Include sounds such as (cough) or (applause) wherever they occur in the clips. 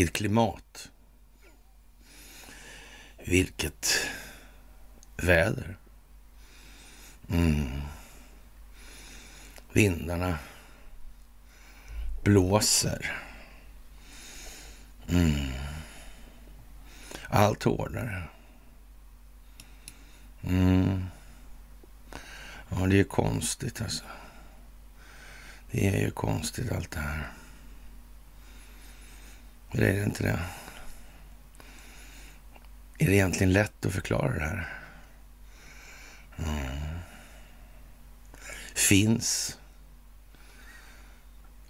Vilket klimat. Vilket väder. Mm. Vindarna blåser. Mm. Allt hårdare. Mm. Ja, det är konstigt alltså. Det är ju konstigt allt det här. Eller är det inte det? Är det egentligen lätt att förklara det här? Mm. Finns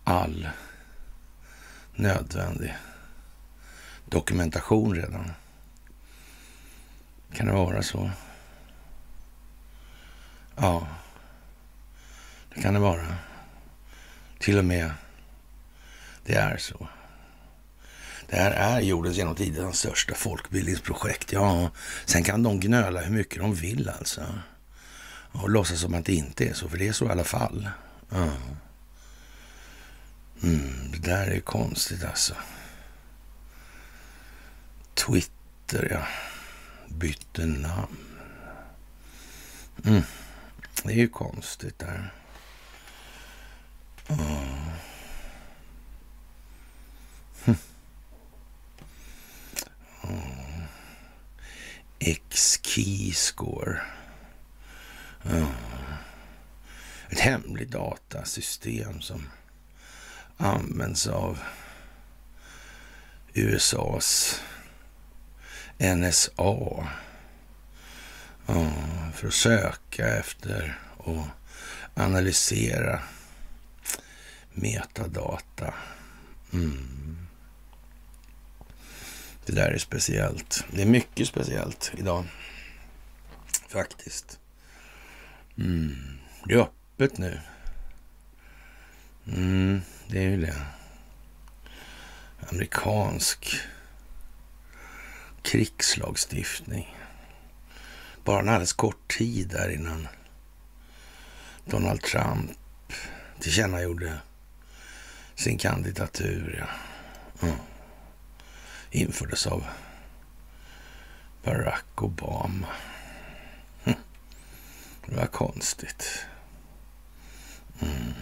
all nödvändig dokumentation redan? Kan det vara så? Ja, det kan det vara. Till och med det är så. Det här är jordens genom tiderna största folkbildningsprojekt. Ja, sen kan de gnöla hur mycket de vill alltså. Och låtsas som att det inte är så, för det är så i alla fall. Ja. Mm, det där är konstigt alltså. Twitter, ja. Bytte namn. Mm. Det är ju konstigt där. Mm. Mm. X-keyscore. Mm. Ett hemligt datasystem som används av USAs NSA för att söka efter och analysera metadata. Mm. Det där är speciellt. Det är mycket speciellt idag. Faktiskt. Mm. Det är öppet nu. Mm, det är ju det. Amerikansk krigslagstiftning. Bara en alldeles kort tid där innan Donald Trump tillkännagjorde sin kandidatur. Ja. Mm. Infördes av Barack Obama. Hm. Det var konstigt. Mm.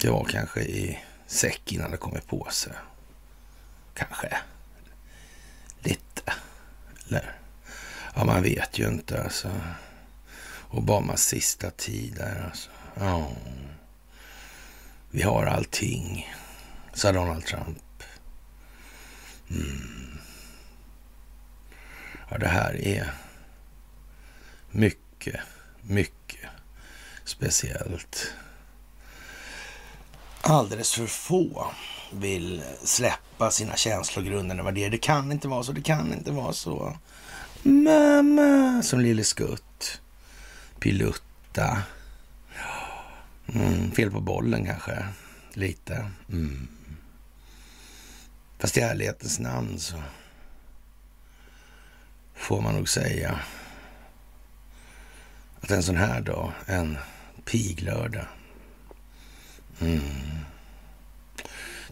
Det var kanske i säck innan det kom i påse. Kanske. Lite. Eller? Ja, man vet ju inte alltså. Obamas sista tid där alltså. Ja. Vi har allting, sa Donald Trump. Mm. Ja, det här är mycket, mycket speciellt. Alldeles för få vill släppa sina känslogrundande värderingar. Det kan inte vara så, det kan inte vara så. Mamma, eh, som Lille Skutt. Pilutta. Mm, fel på bollen kanske, lite. Mm. Fast i ärlighetens namn så får man nog säga att en sån här dag, en piglördag, mm.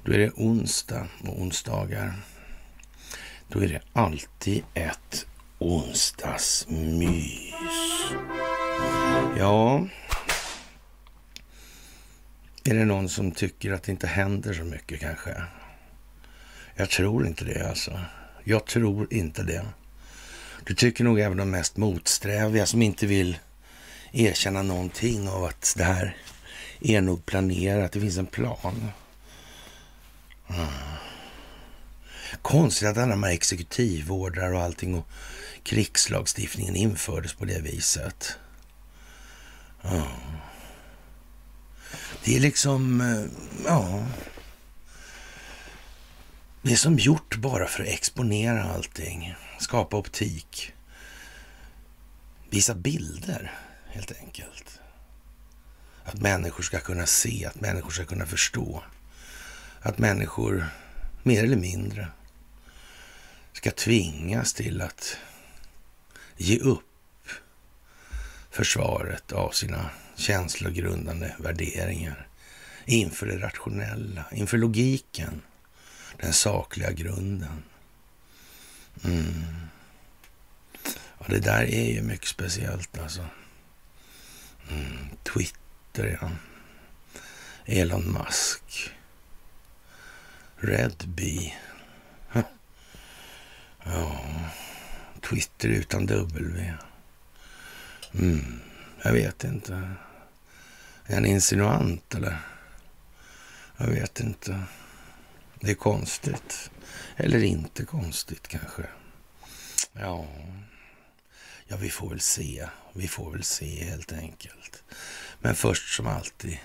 då är det onsdag och onsdagar. Då är det alltid ett onsdagsmys. Ja, är det någon som tycker att det inte händer så mycket kanske? Jag tror inte det alltså. Jag tror inte det. Du tycker nog även de mest motsträviga som inte vill erkänna någonting av att det här är nog planerat. Det finns en plan. Mm. Konstigt att alla de här exekutivordrar och allting och krigslagstiftningen infördes på det viset. Mm. Det är liksom, eh, ja. Det är som gjort bara för att exponera allting. Skapa optik. Visa bilder, helt enkelt. Att människor ska kunna se, att människor ska kunna förstå. Att människor, mer eller mindre, ska tvingas till att ge upp försvaret av sina känslogrundande värderingar inför det rationella, inför logiken, den sakliga grunden. Mm. Ja, det där är ju mycket speciellt alltså. Mm. Twitter, ja. Elon Musk. Redby. Ja, Twitter utan W. Mm, jag vet inte. Är han insinuant eller? Jag vet inte. Det är konstigt. Eller inte konstigt kanske. Ja, ja vi får väl se. Vi får väl se helt enkelt. Men först som alltid,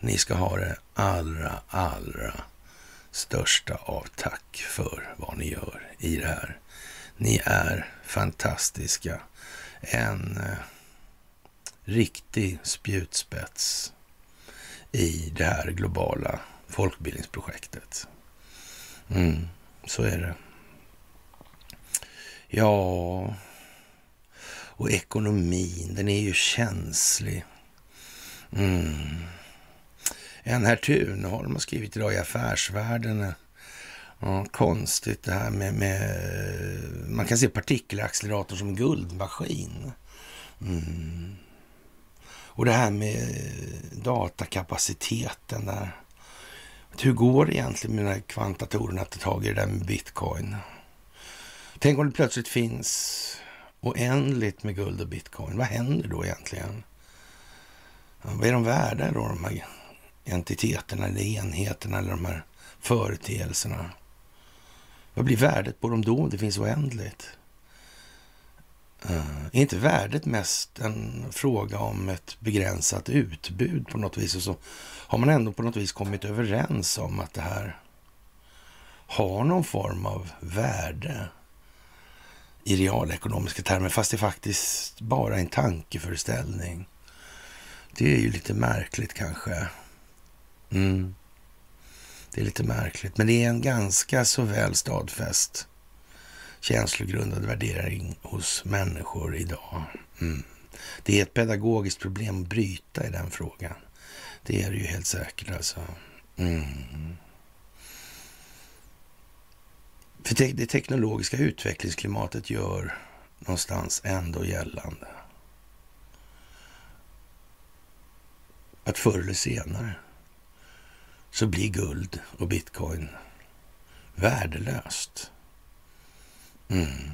ni ska ha det allra, allra största av tack för vad ni gör i det här. Ni är fantastiska. En eh, riktig spjutspets i det här globala folkbildningsprojektet. Mm, så är det. Ja, och ekonomin, den är ju känslig. Mm. En herr Thunholm har skrivit idag i Affärsvärlden. Eh, ja, konstigt det här med, med man kan se partikelaccelerator som guldmaskin. Mm. Och det här med datakapaciteten där. Hur går det egentligen med de här kvantatorerna att ta tag i det där med bitcoin? Tänk om det plötsligt finns oändligt med guld och bitcoin. Vad händer då egentligen? Ja, vad är de värda då, de här entiteterna eller enheterna eller de här företeelserna? Vad blir värdet på dem då om det finns oändligt? Uh, är inte värdet mest en fråga om ett begränsat utbud på något vis? Och så har man ändå på något vis kommit överens om att det här har någon form av värde i realekonomiska termer, fast det är faktiskt bara en tankeföreställning. Det är ju lite märkligt kanske. Mm. Det är lite märkligt, men det är en ganska så väl stadfäst känslogrundad värdering hos människor idag. Mm. Det är ett pedagogiskt problem att bryta i den frågan. Det är det ju helt säkert alltså. Mm. För te det teknologiska utvecklingsklimatet gör någonstans ändå gällande att förr eller senare så blir guld och bitcoin värdelöst. Mm.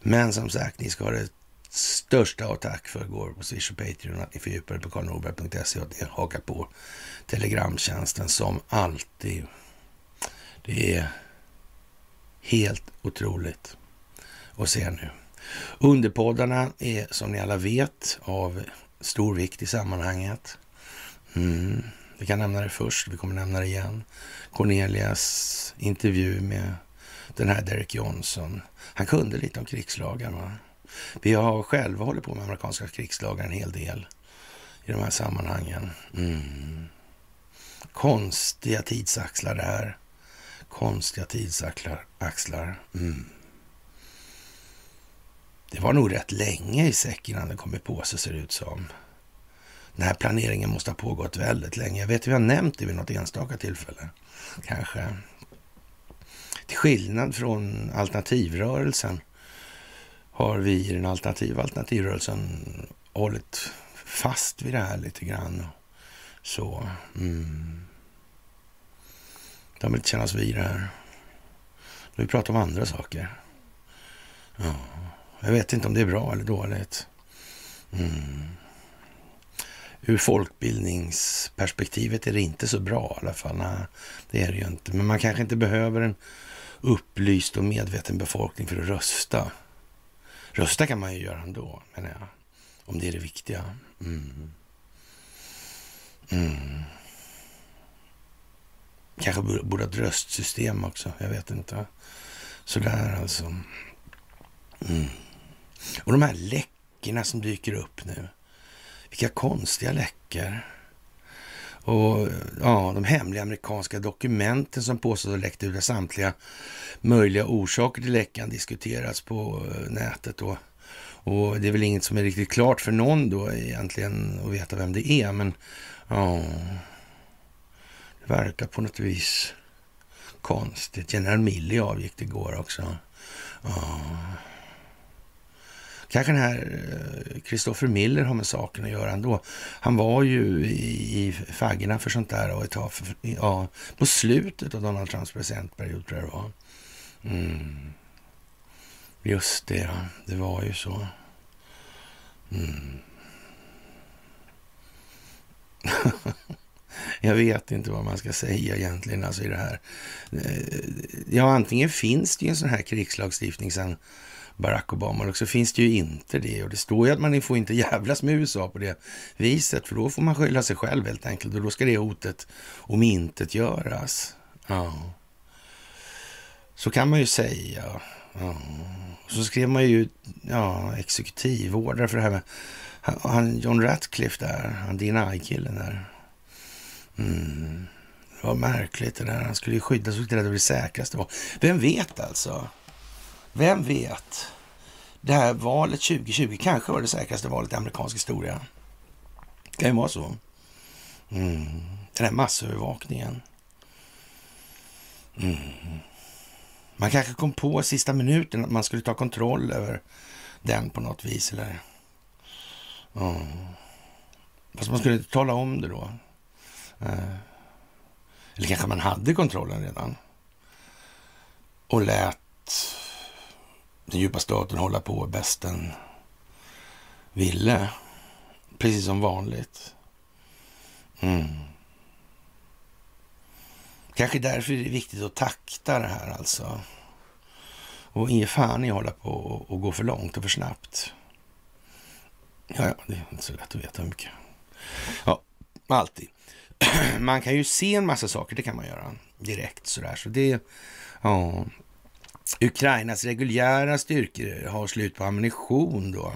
Men som sagt, ni ska ha det största av tack för går på Swish och Patreon att ni fördjupar er på karlnorberg.se och att ni hakar på Telegramtjänsten som alltid. Det är helt otroligt att se nu. Underpoddarna är som ni alla vet av stor vikt i sammanhanget. Mm. Vi kan nämna det först, vi kommer nämna det igen. Cornelias intervju med den här Derek Johnson. Han kunde lite om krigslagar. Va? Vi har själva hållit på med amerikanska krigslagar en hel del i de här sammanhangen. Mm. Konstiga tidsaxlar det här. Konstiga tidsaxlar. Axlar. Mm. Det var nog rätt länge i säck innan den kommit på sig, ser det ut som. Den här planeringen måste ha pågått väldigt länge. Jag vet att vi har nämnt det vid något enstaka tillfälle. Kanske. Till skillnad från alternativrörelsen har vi i den alternativa alternativrörelsen hållit fast vid det här lite grann. Så, mm. De vill inte kännas vid det här. De vill prata om andra saker. Ja, jag vet inte om det är bra eller dåligt. Mm. Ur folkbildningsperspektivet är det inte så bra i alla fall. Nej, det är det ju inte. Men man kanske inte behöver en upplyst och medveten befolkning för att rösta. Rösta kan man ju göra ändå, menar jag. Om det är det viktiga. Mm. Mm. Kanske borde ha ett röstsystem också. Jag vet inte. Sådär alltså. Mm. Och de här läckorna som dyker upp nu. Vilka konstiga läckor. Och ja, de hemliga amerikanska dokumenten som påstås ha läckt ut, där samtliga möjliga orsaker till läckan diskuteras på eh, nätet. Och, Och det är väl inget som är riktigt klart för någon då egentligen att veta vem det är. Men ja, det verkar på något vis konstigt. General Milley avgick igår också. Ja. Kanske den här eh, Christopher Miller har med saken att göra ändå. Han var ju i, i faggorna för sånt där och ett tag, för, ja, på slutet av Donald Trumps presidentperiod tror jag det var. Mm. Just det, ja. det var ju så. Mm. (laughs) jag vet inte vad man ska säga egentligen alltså i det här. Eh, ja, antingen finns det ju en sån här krigslagstiftning sedan Barack Obama och så finns det ju inte det. Och det står ju att man får inte jävlas med USA på det viset, för då får man skylla sig själv helt enkelt. Och då ska det hotet om intet göras. Ja. Så kan man ju säga. Ja. Så skrev man ju ja, exekutivordrar för det här med han, John Ratcliffe där, han DNI-killen där. Mm. Det var märkligt det där. Han skulle ju skyddas och det det säkraste var. Vem vet alltså? Vem vet? Det här valet 2020 kanske var det säkraste valet i amerikansk historia. Det kan ju vara så. Mm. Den här massövervakningen. Mm. Man kanske kom på sista minuten att man skulle ta kontroll över den på något vis. Eller, mm. Fast man skulle inte tala om det då. Eh. Eller kanske man hade kontrollen redan. Och lät den djupa staten hålla på bäst den ville. Precis som vanligt. Mm. Kanske därför är det viktigt att takta det här alltså. Och inge fan i att hålla på och gå för långt och för snabbt. Ja, ja, det är inte så lätt att veta hur mycket. Ja, alltid. (clears throat) Man kan ju se en massa saker, det kan man göra direkt sådär. Så det, ja. Ukrainas reguljära styrkor har slut på ammunition då.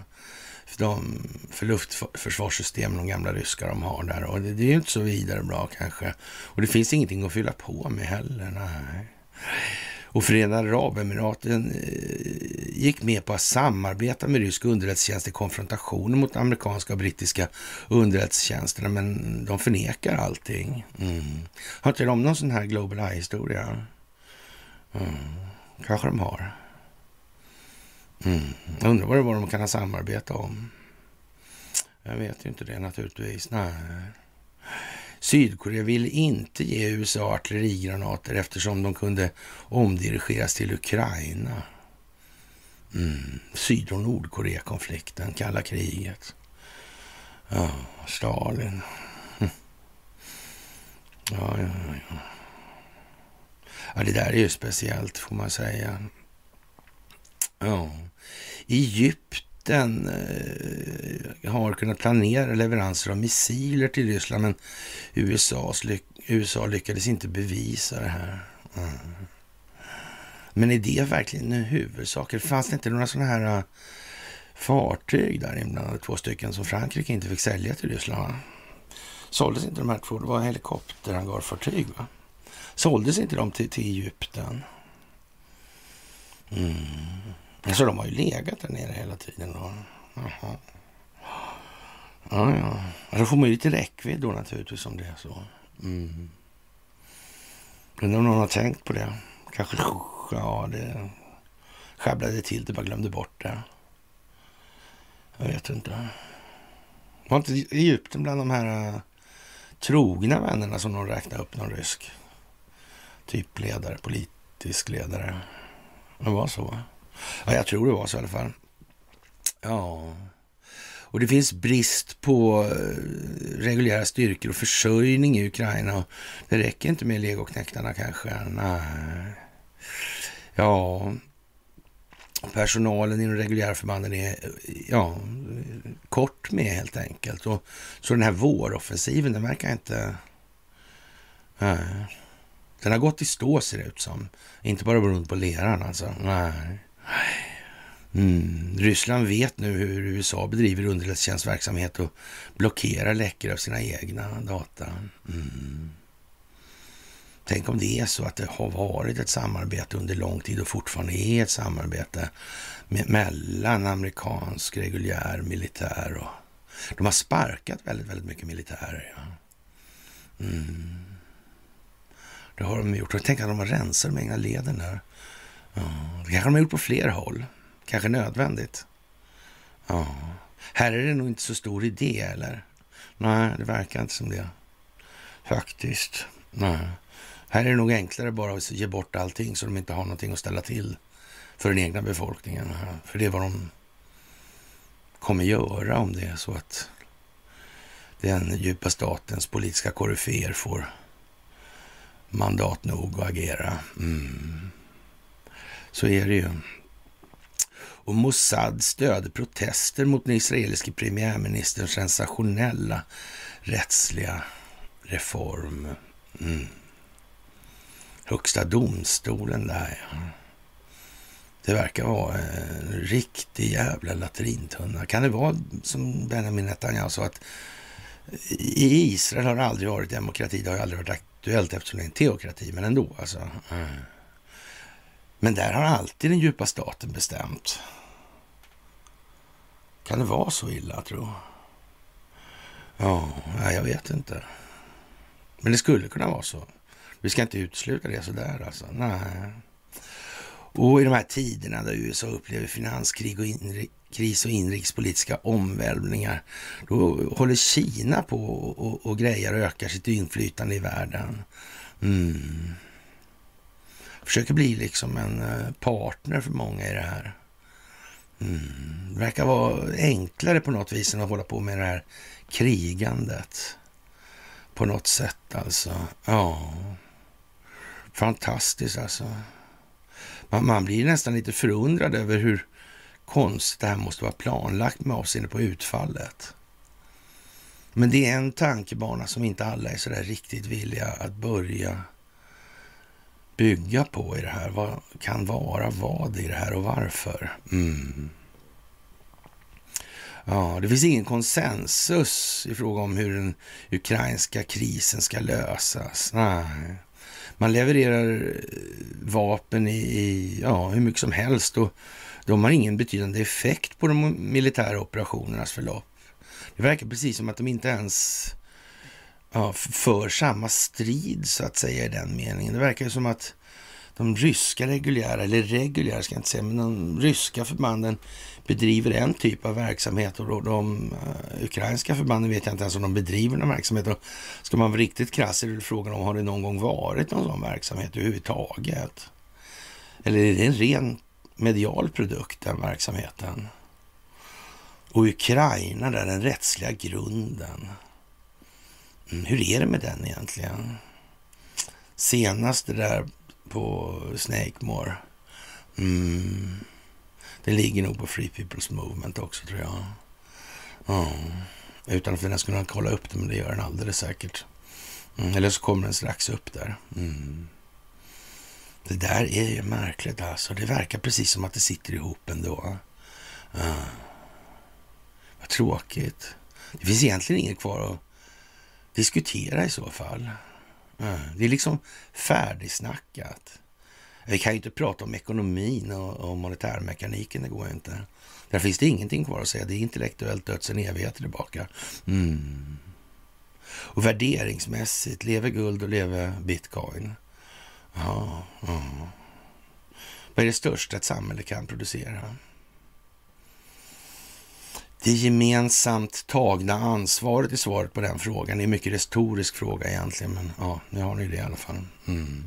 För, de, för luftförsvarssystemen, de gamla ryska de har där. Och det, det är ju inte så vidare bra kanske. Och det finns ingenting att fylla på med heller. Nej. Och Förenade Arabemiraten eh, gick med på att samarbeta med rysk underrättelsetjänst i konfrontationer mot amerikanska och brittiska underrättelsetjänsterna, men de förnekar allting. Mm. Har inte de någon sån här Global Eye-historia? Mm. Kanske de har. Mm. Undrar vad det var de kan ha samarbete om. Jag vet ju inte det naturligtvis. Nej. Sydkorea ville inte ge USA artillerigranater eftersom de kunde omdirigeras till Ukraina. Mm. Syd och Nordkorea-konflikten, kalla kriget. Ja, Stalin. Hm. Ja, ja, ja. Ja, det där är ju speciellt får man säga. Ja. Egypten eh, har kunnat planera leveranser av missiler till Ryssland, men USAs ly USA lyckades inte bevisa det här. Mm. Men är det verkligen en huvudsak? Fanns det inte några sådana här uh, fartyg där inblandade, två stycken, som Frankrike inte fick sälja till Ryssland? Såldes inte de här två? Det var helikopterhangarfartyg, va? Såldes inte de till, till Egypten? Mm. Så de har ju legat där nere hela tiden. Då. Jaha. Ja, ja. Då får man ju lite räckvidd då naturligtvis om det är så. Mm. Undrar om någon har tänkt på det. Kanske, ja, det sjabblade till det, bara glömde bort det. Jag vet inte. Var inte Egypten bland de här uh, trogna vännerna som de räknade upp, någon rysk typ ledare, politisk ledare? Det var så. Ja, jag tror det var så i alla fall. Ja. Och det finns brist på eh, reguljära styrkor och försörjning i Ukraina. Det räcker inte med legoknektarna kanske. Nej. Ja, personalen i de reguljära förbanden är ja, kort med helt enkelt. Och, så den här våroffensiven, den verkar inte... Nej. Den har gått i stå ser det ut som. Inte bara beroende på leran alltså. Nej. Mm. Ryssland vet nu hur USA bedriver underrättelsetjänstverksamhet och blockerar läckor av sina egna data. Mm. Tänk om det är så att det har varit ett samarbete under lång tid och fortfarande är ett samarbete med, mellan amerikansk reguljär militär och... De har sparkat väldigt, väldigt mycket militärer. Ja. Mm. Det har de gjort. Och tänk att de har rensat de egna leden där. Ja. Det kanske de har gjort på fler håll. Kanske nödvändigt. Ja. Här är det nog inte så stor idé, eller? Nej, det verkar inte som det. Faktiskt. Nej. Här är det nog enklare bara att ge bort allting så de inte har någonting att ställa till för den egna befolkningen. För det är vad de kommer göra om det är så att den djupa statens politiska koryféer får mandat nog att agera. Mm. Så är det ju. Och Mossad stöder protester mot den israeliske premiärministerns sensationella rättsliga reform. Mm. Högsta domstolen där, ja. Det verkar vara en riktig jävla latrintunna. Kan det vara som Benjamin Netanyahu sa att i Israel har det aldrig varit demokrati. Det har aldrig varit aktuellt eftersom det är en teokrati, men ändå alltså. Mm. Men där har alltid den djupa staten bestämt. Kan det vara så illa, tro? Ja, jag vet inte. Men det skulle kunna vara så. Vi ska inte utesluta det sådär alltså. Nej. Och i de här tiderna där USA upplever finanskrig och inre kris och inrikespolitiska omvälvningar, då håller Kina på och, och grejer och ökar sitt inflytande i världen. Mm. Försöker bli liksom en eh, partner för många i det här. Mm. Det verkar vara enklare på något vis än att hålla på med det här krigandet. På något sätt alltså. Ja. Fantastiskt alltså. Man, man blir nästan lite förundrad över hur konstigt det här måste vara planlagt med avseende på utfallet. Men det är en tankebana som inte alla är så där riktigt villiga att börja bygga på i det här. Vad kan vara vad i det här och varför? Mm. Ja, det finns ingen konsensus i fråga om hur den ukrainska krisen ska lösas. Nej. Man levererar vapen i, i ja, hur mycket som helst och de har ingen betydande effekt på de militära operationernas förlopp. Det verkar precis som att de inte ens ja, för samma strid så att säga i den meningen. Det verkar som att de ryska reguljära, eller reguljära ska jag inte säga, men de ryska förbanden bedriver en typ av verksamhet och de uh, ukrainska förbanden vet jag inte ens om de bedriver någon verksamhet. Och ska man vara riktigt krass är det frågan om har det någon gång varit någon sån verksamhet överhuvudtaget? Eller är det en ren medial produkt, den verksamheten? Och Ukraina, där den rättsliga grunden. Mm, hur är det med den egentligen? Senast det där på Snakemore. Mm. Det ligger nog på Free People's Movement också tror jag. Mm. Utan att vi skulle kunna kolla upp det, men det gör den alldeles säkert. Mm. Eller så kommer den strax upp där. Mm. Det där är ju märkligt alltså. Det verkar precis som att det sitter ihop ändå. Ja. Vad tråkigt. Det finns egentligen inget kvar att diskutera i så fall. Ah. Det är liksom färdigsnackat. Vi kan ju inte prata om ekonomin och, och monetärmekaniken, det går ju inte. Där finns det ingenting kvar att säga. Det är intellektuellt dött sedan evigheter tillbaka. Mm. Och värderingsmässigt, lever guld och lever bitcoin. Ja, ja. Vad är det största ett samhälle kan producera? Det gemensamt tagna ansvaret i svaret på den frågan är en mycket retorisk fråga egentligen, men ja, nu har ni det i alla fall. Mm.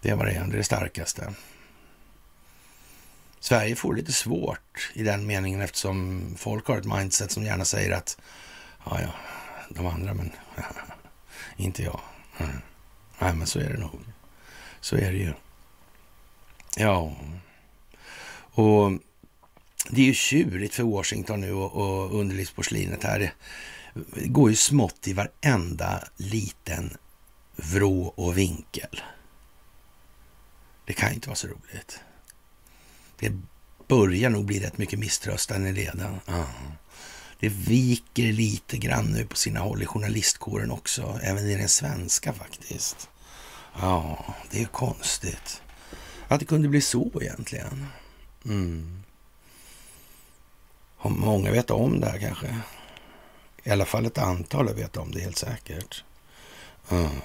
Det var det, det är det starkaste. Sverige får lite svårt i den meningen eftersom folk har ett mindset som gärna säger att ja, ja, de andra, men (laughs) inte jag. Mm. Nej, men så är det nog. Så är det ju. Ja, och det är ju tjurigt för Washington nu och, och underlivsporslinet här. Det går ju smått i varenda liten vrå och vinkel. Det kan ju inte vara så roligt. Det börjar nog bli rätt mycket misströstan i leden. Ja. Det viker lite grann nu på sina håll i journalistkåren också, även i den svenska faktiskt. Ja, det är konstigt att det kunde bli så egentligen. Mm. Många vet om det här kanske. I alla fall ett antal vet om det helt säkert. Mm.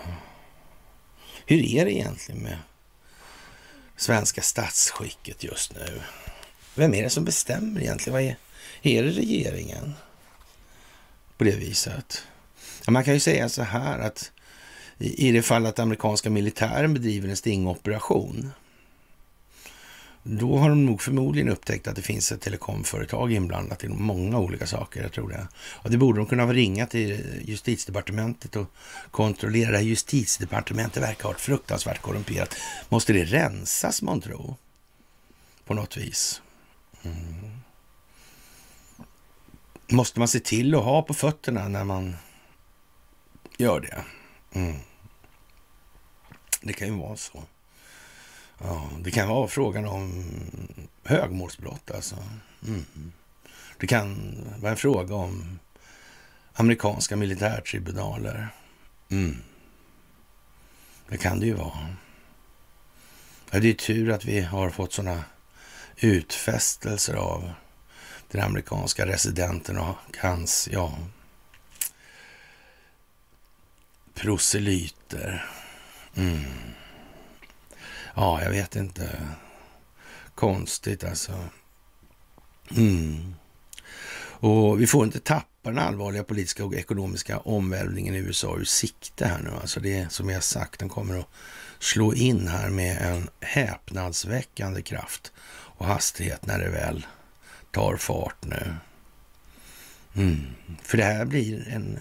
Hur är det egentligen med svenska statsskicket just nu? Vem är det som bestämmer egentligen? Vad är, är det regeringen? På det viset. Ja, man kan ju säga så här att i det fall att amerikanska militären bedriver en stingoperation då har de nog förmodligen upptäckt att det finns ett telekomföretag inblandat i många olika saker, jag tror det. Och det borde de kunna ringa till justitiedepartementet och kontrollera. Det här justitiedepartementet verkar ha ett fruktansvärt korrumperat. Måste det rensas, man tro? På något vis. Mm. Måste man se till att ha på fötterna när man gör det? Mm. Det kan ju vara så. Ja, det kan vara frågan om högmålsbrott alltså. Mm. Det kan vara en fråga om amerikanska militärtribunaler. Mm. Det kan det ju vara. Ja, det är tur att vi har fått sådana utfästelser av den amerikanska residenten och hans, ja, proselyter. Mm. Ja, jag vet inte. Konstigt alltså. Mm. Och vi får inte tappa den allvarliga politiska och ekonomiska omvälvningen i USA ur sikte här nu. Alltså det som jag sagt, den kommer att slå in här med en häpnadsväckande kraft och hastighet när det väl tar fart nu. Mm. För det här blir en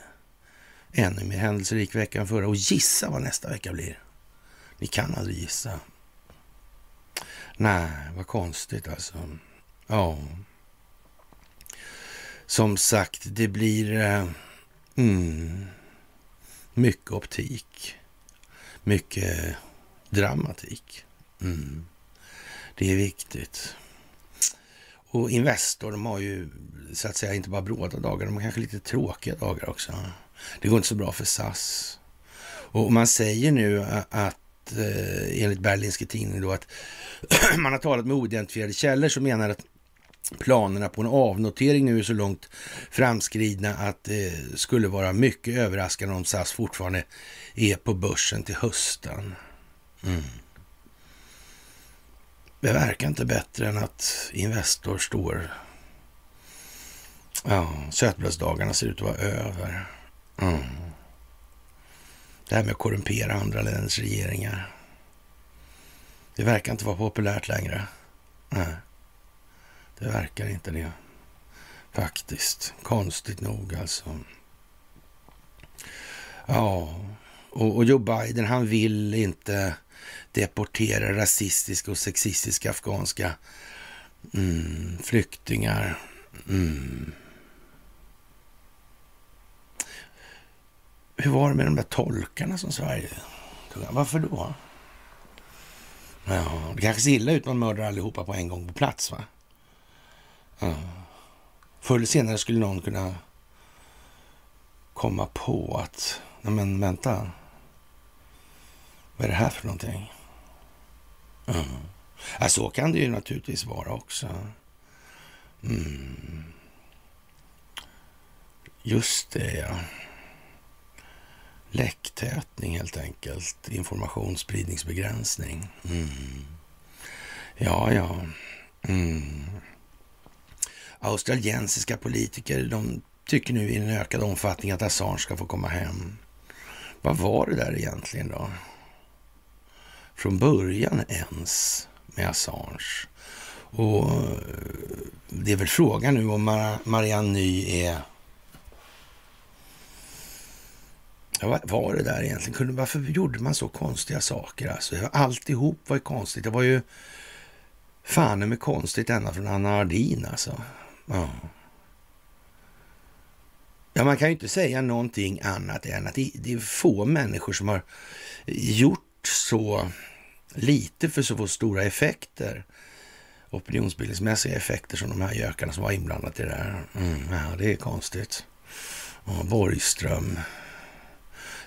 ännu mer händelserik vecka än förra. Och gissa vad nästa vecka blir. Ni kan aldrig gissa. Nej, vad konstigt alltså. Ja. Som sagt, det blir eh, mm, mycket optik. Mycket dramatik. Mm. Det är viktigt. Och Investor, de har ju så att säga inte bara bråda dagar, de har kanske lite tråkiga dagar också. Det går inte så bra för SAS. Och man säger nu att eh, enligt Berlinske tidning då att (clears throat) man har talat med oidentifierade källor som menar att planerna på en avnotering nu är så långt framskridna att det skulle vara mycket överraskande om SAS fortfarande är på börsen till hösten. Mm. Det verkar inte bättre än att Investor står... Ja, sötbrödsdagarna ser ut att vara över. Mm. Det här med att korrumpera andra länders regeringar. Det verkar inte vara populärt längre. Nej, det verkar inte det. Faktiskt. Konstigt nog alltså. Ja, och, och Joe Biden han vill inte deportera rasistiska och sexistiska afghanska mm, flyktingar. Mm. Hur var det med de där tolkarna som Sverige tog? Varför då? Ja, det kanske ser illa ut om man mördar allihopa på en gång på plats, va? Ja. Förr eller senare skulle någon kunna komma på att, nej men vänta, vad är det här för någonting? Ja. ja, så kan det ju naturligtvis vara också. Mm. Just det, ja. Läcktätning helt enkelt. Informationsspridningsbegränsning. Mm. Ja, ja. Mm. Australiensiska politiker de tycker nu i en ökad omfattning att Assange ska få komma hem. Vad var det där egentligen då? Från början ens med Assange. Och eh, det är väl frågan nu om Marianne Ny är Ja, vad var det där egentligen? Varför gjorde man så konstiga saker? Alltså, alltihop var ju konstigt. Det var ju fan med konstigt ända från Anna Ardin alltså. Ja. ja, man kan ju inte säga någonting annat än att det är få människor som har gjort så lite för så få stora effekter opinionsbildningsmässiga effekter som de här gökarna som var inblandade i det här. Mm, ja, det är konstigt. Ja, Borgström,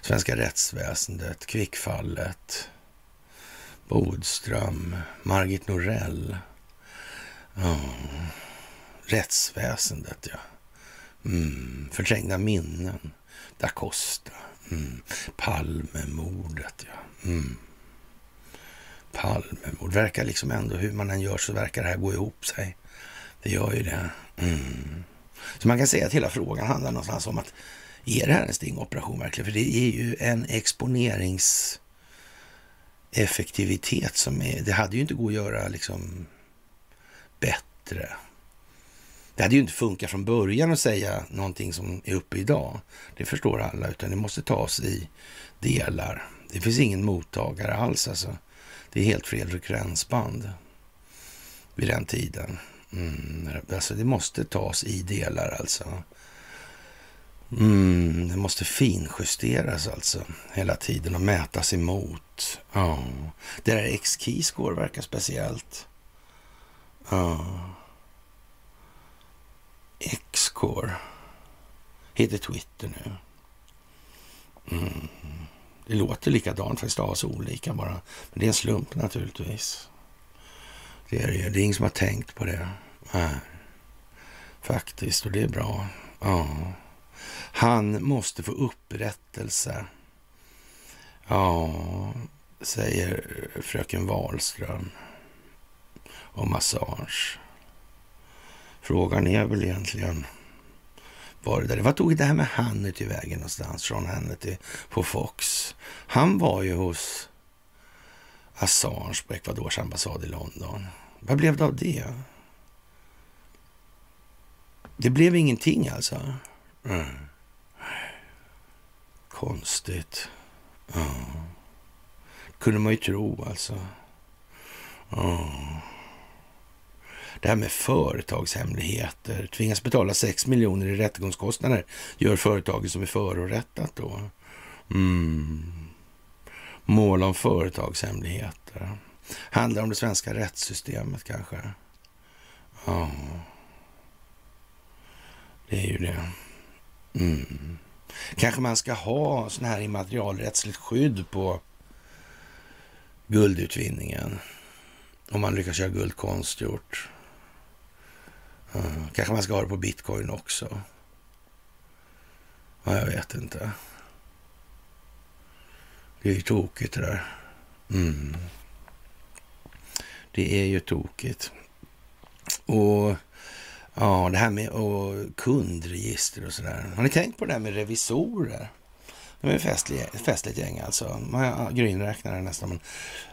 svenska rättsväsendet, Kvickfallet, Bodström, Margit Norell. Ja, rättsväsendet, ja. Mm, förträngda minnen. Da Costa. Mm. Palmemordet, ja. Mm. Palmemord. Verkar liksom ändå, hur man än gör så verkar det här gå ihop sig. Det gör ju det. Mm. Så man kan säga att hela frågan handlar någonstans om att är det här en stingoperation verkligen? För det är ju en exponeringseffektivitet som är... Det hade ju inte gått att göra liksom bättre. Det hade ju inte funkat från början att säga någonting som är uppe idag. Det förstår alla, utan det måste tas i delar. Det finns ingen mottagare alls alltså. Det är helt fel frekvensband vid den tiden. Mm, alltså det måste tas i delar alltså. Mm, det måste finjusteras alltså hela tiden och mätas emot. Ja. Det där X-keyscore verkar speciellt. Ja. X-core heter Twitter nu. Mm. Det låter likadant fast stavas olika bara. Men det är en slump naturligtvis. Det är det Det är ingen som har tänkt på det. Nej. Faktiskt, och det är bra. Ja. Han måste få upprättelse. Ja, säger fröken Wahlström Och massage. Frågan är väl egentligen var det där. Vad tog det här med Hannity vägen någonstans? Från Hannity på Fox. Han var ju hos Assange på Ecuadors ambassad i London. Vad blev det av det? Det blev ingenting alltså? Mm. Konstigt. Ja. kunde man ju tro alltså. Ja. Det här med företagshemligheter. Tvingas betala 6 miljoner i rättegångskostnader gör företaget som är förorättat då. Mm. Mål om företagshemligheter. Handlar om det svenska rättssystemet kanske. Ja. Det är ju det. Mm. Kanske man ska ha sån här immaterialrättsligt skydd på guldutvinningen. Om man lyckas göra guld konstgjort. Mm. Kanske man ska ha det på bitcoin också. Ja, jag vet inte. Det är ju tokigt det där. Mm. Det är ju tokigt. Och ja, det här med och kundregister och sådär. Har ni tänkt på det här med revisorer? De är ett festligt gäng alltså. Grynräknare nästan. Men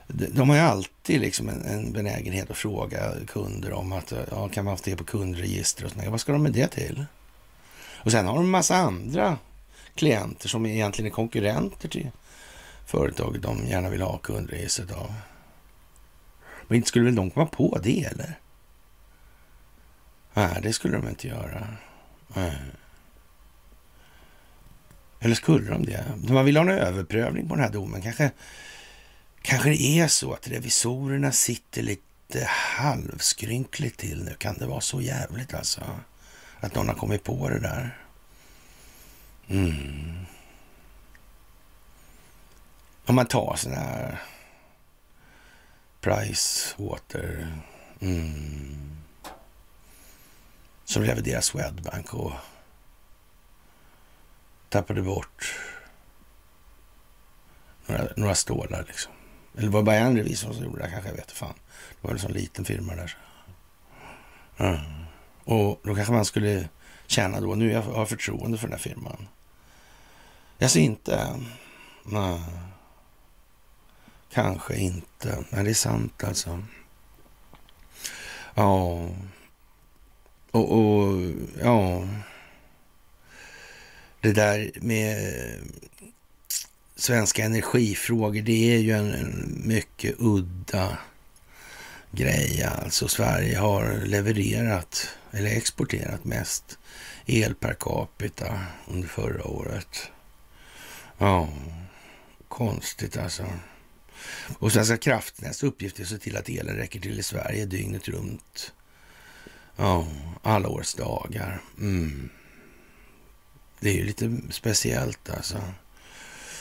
de har ju alltid liksom en, en, benägenhet att fråga kunder om att ja, kan man få det på kundregister och sådär. Vad ska de med det till? Och sen har de en massa andra klienter som egentligen är konkurrenter till företaget de gärna vill ha kundregistret av. Men inte skulle väl de komma på det eller? Nej, det skulle de inte göra. Nej. Eller skulle de det? Man vill ha en överprövning på den här domen. Kanske, kanske det är så att revisorerna sitter lite halvskrynkligt till nu. Kan det vara så jävligt alltså? Att någon har kommit på det där? Mm. Om man tar sådana här Price Water mm, som reviderar Swedbank och tappade bort några, några stålar liksom. Eller var det bara en revisor som gjorde det? Kanske jag vet fan. Det var en sån liten firma där. Mm. Och då kanske man skulle känna då, nu jag har förtroende för den här firman. Jag ser inte. Nej. Kanske inte. Men det är sant alltså. Ja. Och, och ja. Det där med eh, svenska energifrågor, det är ju en, mycket udda grej. Alltså Sverige har levererat eller exporterat mest el per capita under förra året. Ja, konstigt alltså. Och Svenska kraftnäts uppgift är att se till att elen räcker till i Sverige dygnet runt. Ja, alla års dagar. Mm. Det är ju lite speciellt alltså.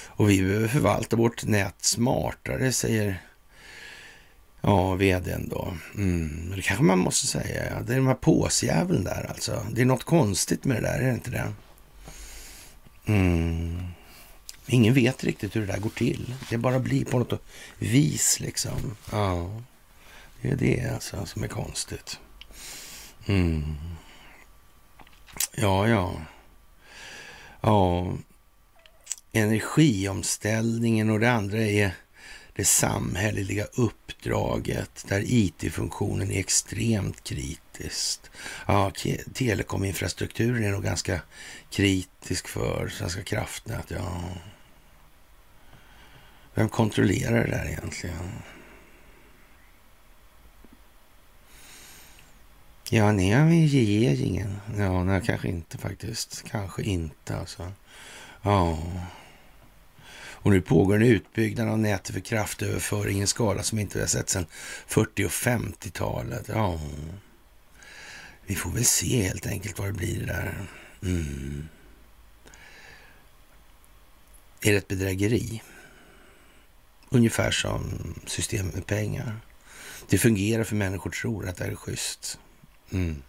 Och vi behöver förvalta vårt nät smartare, säger ja, vdn då. Mm, det kanske man måste säga. Ja. Det är de här påsjäveln där alltså. Det är något konstigt med det där, är det inte det? Mm. Ingen vet riktigt hur det där går till. Det bara blir på något vis liksom. Ja, det är det alltså som är konstigt. Mm. Ja, ja. Ja, energiomställningen och det andra är det samhälleliga uppdraget där IT-funktionen är extremt kritiskt. Ja, telekominfrastrukturen är nog ganska kritisk för Svenska kraftnät. Ja. Vem kontrollerar det där egentligen? Ja, ni är i regeringen. Ja, nej, kanske inte faktiskt. Kanske inte alltså. Ja. Och nu pågår en utbyggnad av nätet för kraftöverföring i en skala som inte vi har sett sedan 40 och 50-talet. Ja. Vi får väl se helt enkelt vad det blir där. Mm. Är det ett bedrägeri? Ungefär som systemet med pengar. Det fungerar för människor tror att det är schysst. Mm.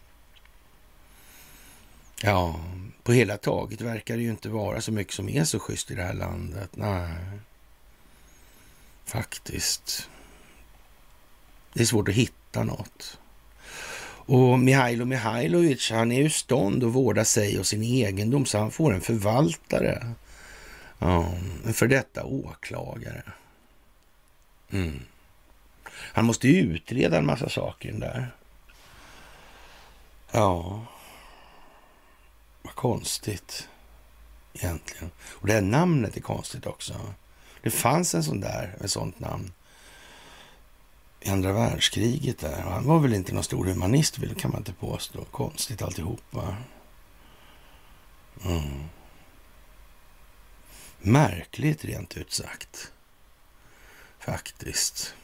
Ja, på hela taget verkar det ju inte vara så mycket som är så schysst i det här landet. Nej, faktiskt. Det är svårt att hitta något. Och Mihailo Mihailovic, han är ju stånd att vårda sig och sin egendom, så han får en förvaltare. Ja, en för detta åklagare. Mm. Han måste ju utreda en massa saker den där. Ja, vad konstigt egentligen. Och det här namnet är konstigt också. Det fanns en sån där, ett sånt namn i andra världskriget där. Han var väl inte någon stor humanist, kan man inte påstå. Konstigt alltihopa. Mm. Märkligt rent ut sagt. Faktiskt.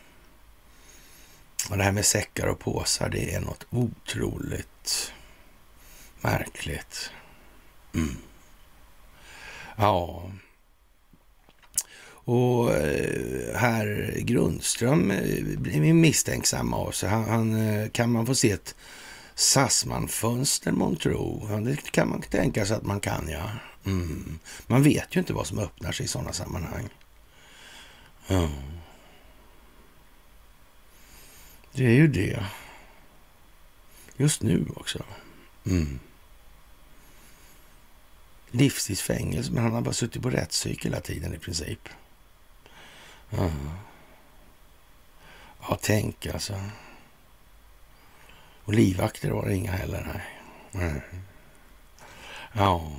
Och det här med säckar och påsar, det är något otroligt märkligt. Mm. Ja. Och eh, herr Grundström eh, blir misstänksam av sig. Han, han, eh, kan man få se ett Sassman-fönster månntro? Det kan man tänka sig att man kan, ja. Mm. Man vet ju inte vad som öppnar sig i sådana sammanhang. Mm. Det är ju det. Just nu också. Mm. Livstidsfängelse, men han har bara suttit på rättspsyk hela tiden i princip. Ja, ja tänk alltså. Och livvakter var det inga heller. Nej. Ja.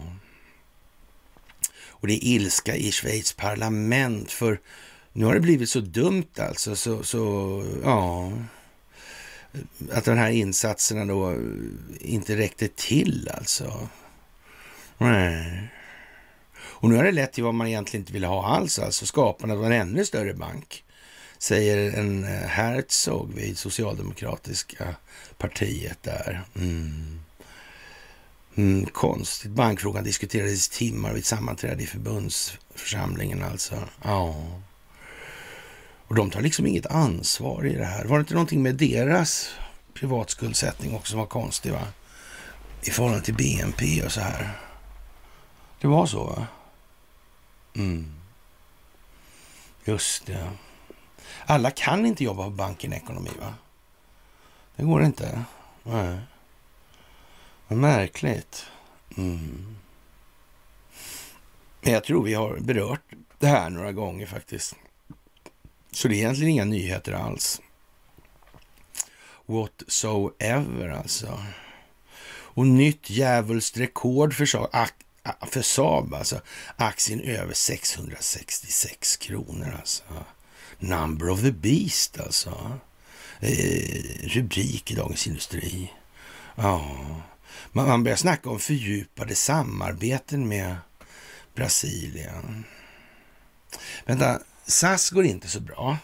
Och det är ilska i Schweiz parlament för nu har det blivit så dumt alltså. Så, så ja att de här insatserna då inte räckte till alltså. Nej. Och nu har det lett till vad man egentligen inte ville ha alls, alltså skapandet av en ännu större bank, säger en eh, Herzog vid Socialdemokratiska partiet där. Mm. Mm, konstigt. Bankfrågan diskuterades i timmar vid ett sammanträde i förbundsförsamlingen alltså. Ja. Och de tar liksom inget ansvar i det här. Var det inte någonting med deras privatskuldsättning också som var konstig va? I förhållande till BNP och så här. Det var så va? Mm. Just det. Alla kan inte jobba på banken ekonomi va? Det går inte. Nej. Vad märkligt. Mm. Men jag tror vi har berört det här några gånger faktiskt. Så det är egentligen inga nyheter alls. Whatsoever alltså. Och nytt djävulskt rekord för, för Saab alltså. Aktien över 666 kronor alltså. Number of the beast alltså. Eh, rubrik i Dagens Industri. Ja, man, man börjar snacka om fördjupade samarbeten med Brasilien. Vänta, SAS går inte så bra.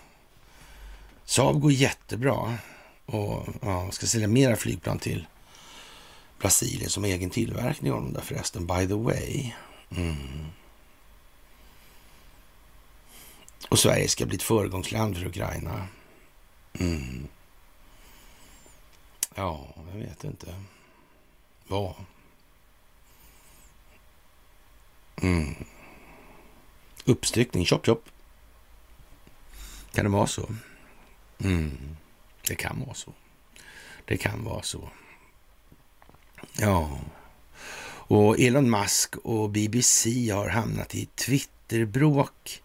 Saab går jättebra och ja, ska sälja mera flygplan till Brasilien som egen tillverkning av dem där förresten, by the way. Mm. Och Sverige ska bli ett föregångsland för Ukraina. Mm. Ja, jag vet inte. Vad? Mm. Uppstyckning, chop chop. Kan det vara så? Mm. Det kan vara så. Det kan vara så. Ja. Och Elon Musk och BBC har hamnat i Twitterbråk.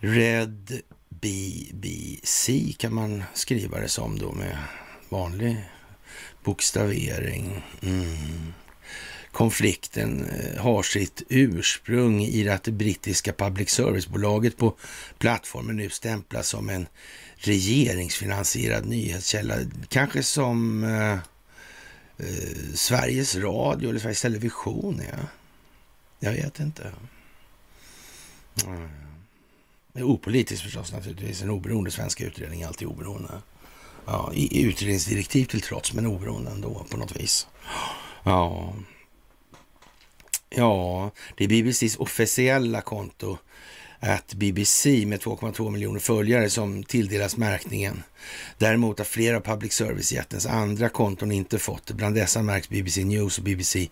Red BBC kan man skriva det som då med vanlig bokstavering. Mm. Konflikten eh, har sitt ursprung i att det brittiska public service-bolaget på plattformen nu stämplas som en regeringsfinansierad nyhetskälla. Kanske som eh, eh, Sveriges Radio eller Sveriges Television är. Jag vet inte. Mm. Det är opolitiskt förstås naturligtvis. En oberoende svensk utredning är alltid oberoende. Ja, i utredningsdirektiv till trots, men oberoende ändå på något vis. Ja, ja det är BBCs officiella konto att BBC med 2,2 miljoner följare som tilldelas märkningen. Däremot har flera av public service-jättens andra konton inte fått det. Bland dessa märks BBC News och BBC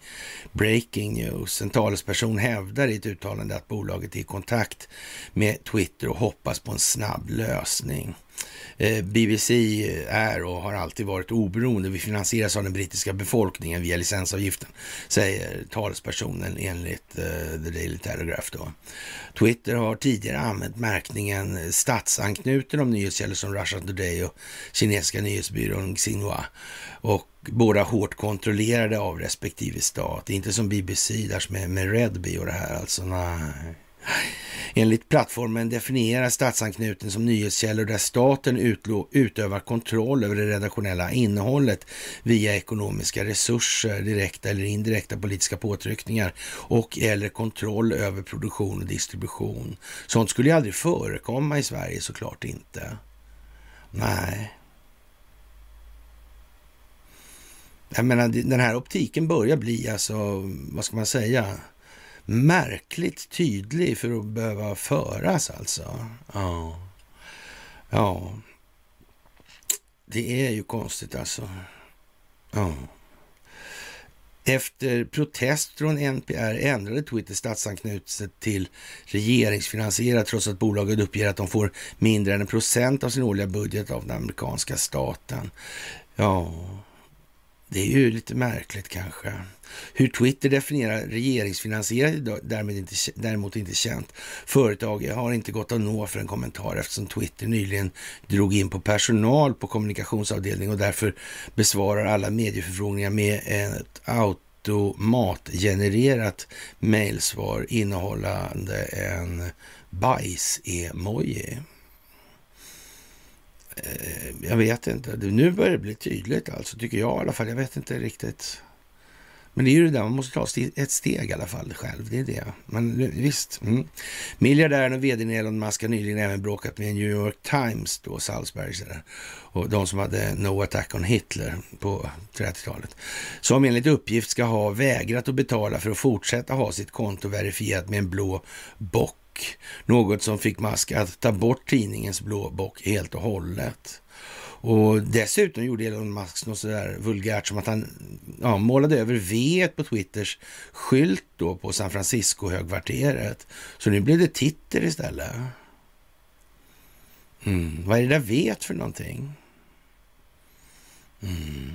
Breaking News. En talesperson hävdar i ett uttalande att bolaget är i kontakt med Twitter och hoppas på en snabb lösning. Eh, BBC är och har alltid varit oberoende. Vi finansieras av den brittiska befolkningen via licensavgiften, säger talespersonen enligt eh, The Daily Telegraph. Då. Twitter har tidigare använt märkningen statsanknuten om nyhetskällor som Russia Today och kinesiska nyhetsbyrån Xinhua och båda hårt kontrollerade av respektive stat. Inte som BBC där med, med Redby och det här alltså. Nej. Enligt plattformen definieras statsanknuten som nyhetskällor där staten utövar kontroll över det redaktionella innehållet via ekonomiska resurser, direkta eller indirekta politiska påtryckningar och eller kontroll över produktion och distribution. Sånt skulle ju aldrig förekomma i Sverige såklart inte. Nej. Jag menar, den här optiken börjar bli, alltså, vad ska man säga, märkligt tydlig för att behöva föras alltså. Ja. Ja. Det är ju konstigt alltså. Ja. Efter protest från NPR ändrade Twitter statsanknutet till regeringsfinansierat trots att bolaget uppger att de får mindre än en procent av sin årliga budget av den amerikanska staten. Ja, det är ju lite märkligt kanske. Hur Twitter definierar regeringsfinansierat är därmed inte, däremot inte känt. Företaget har inte gått att nå för en kommentar eftersom Twitter nyligen drog in på personal på kommunikationsavdelning och därför besvarar alla medieförfrågningar med ett automatgenererat mejlsvar innehållande en bajs-emoji. Eh, jag vet inte. Nu börjar det bli tydligt alltså, tycker jag i alla fall. Jag vet inte riktigt. Men det är ju det där, man måste ta ett steg i alla fall själv. Det är det. Men visst. Mm. Miljardären och vdn Elon Musk har nyligen även bråkat med New York Times, då Salzberg, och de som hade No Attack on Hitler på 30-talet. Som enligt uppgift ska ha vägrat att betala för att fortsätta ha sitt konto verifierat med en blå bock något som fick Musk att ta bort tidningens blå bock helt och hållet. Och dessutom gjorde Elon Musk något sådär vulgärt som att han ja, målade över V på Twitters skylt då på San Francisco-högkvarteret. Så nu blev det titter istället. Mm. Vad är det där V för någonting? Mm.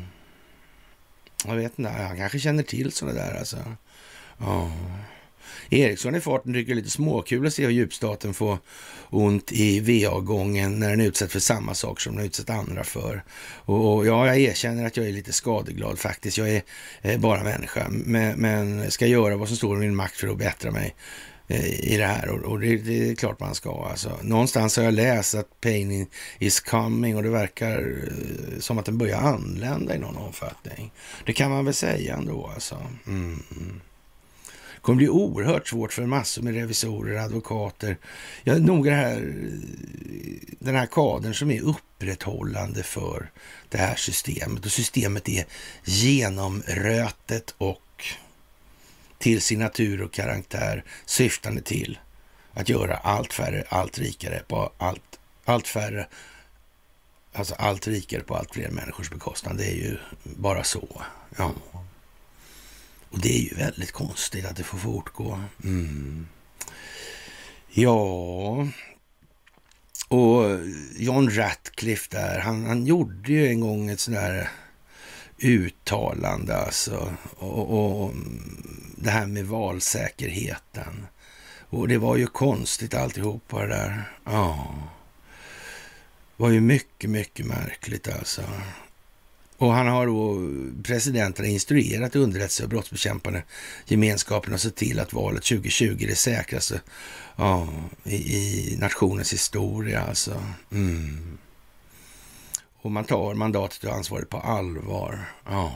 Jag vet inte, han kanske känner till sådana där alltså. Ja. Eriksson i farten tycker det är lite småkul att se hur djupstaten får ont i VA-gången när den utsätts för samma sak som den utsatt andra för. Och, och, ja, jag erkänner att jag är lite skadeglad faktiskt. Jag är eh, bara människa, men, men ska göra vad som står i min makt för att bättra mig eh, i det här och, och det, det, är klart man ska. Alltså, någonstans har jag läst att pain is coming och det verkar eh, som att den börjar anlända i någon omfattning. Det kan man väl säga ändå alltså. Mm, mm kommer bli oerhört svårt för massor med revisorer, advokater. Ja, nog här, den här kadern som är upprätthållande för det här systemet. Och systemet är genomrötet och till sin natur och karaktär syftande till att göra allt färre allt rikare på allt, allt färre, alltså allt rikare på allt fler människors bekostnad. Det är ju bara så. Ja. Och det är ju väldigt konstigt att det får fortgå. Mm. Ja, och John Ratcliffe där, han, han gjorde ju en gång ett sånt där uttalande alltså. Och, och, och, det här med valsäkerheten. Och det var ju konstigt alltihopa det där. Ja. Det var ju mycket, mycket märkligt alltså. Och han har då, presidenten instruerat underrättelse och brottsbekämpande gemenskapen att se till att valet 2020 är det säkraste ja, i, i nationens historia alltså. Mm. Och man tar mandatet och ansvaret på allvar. Ja.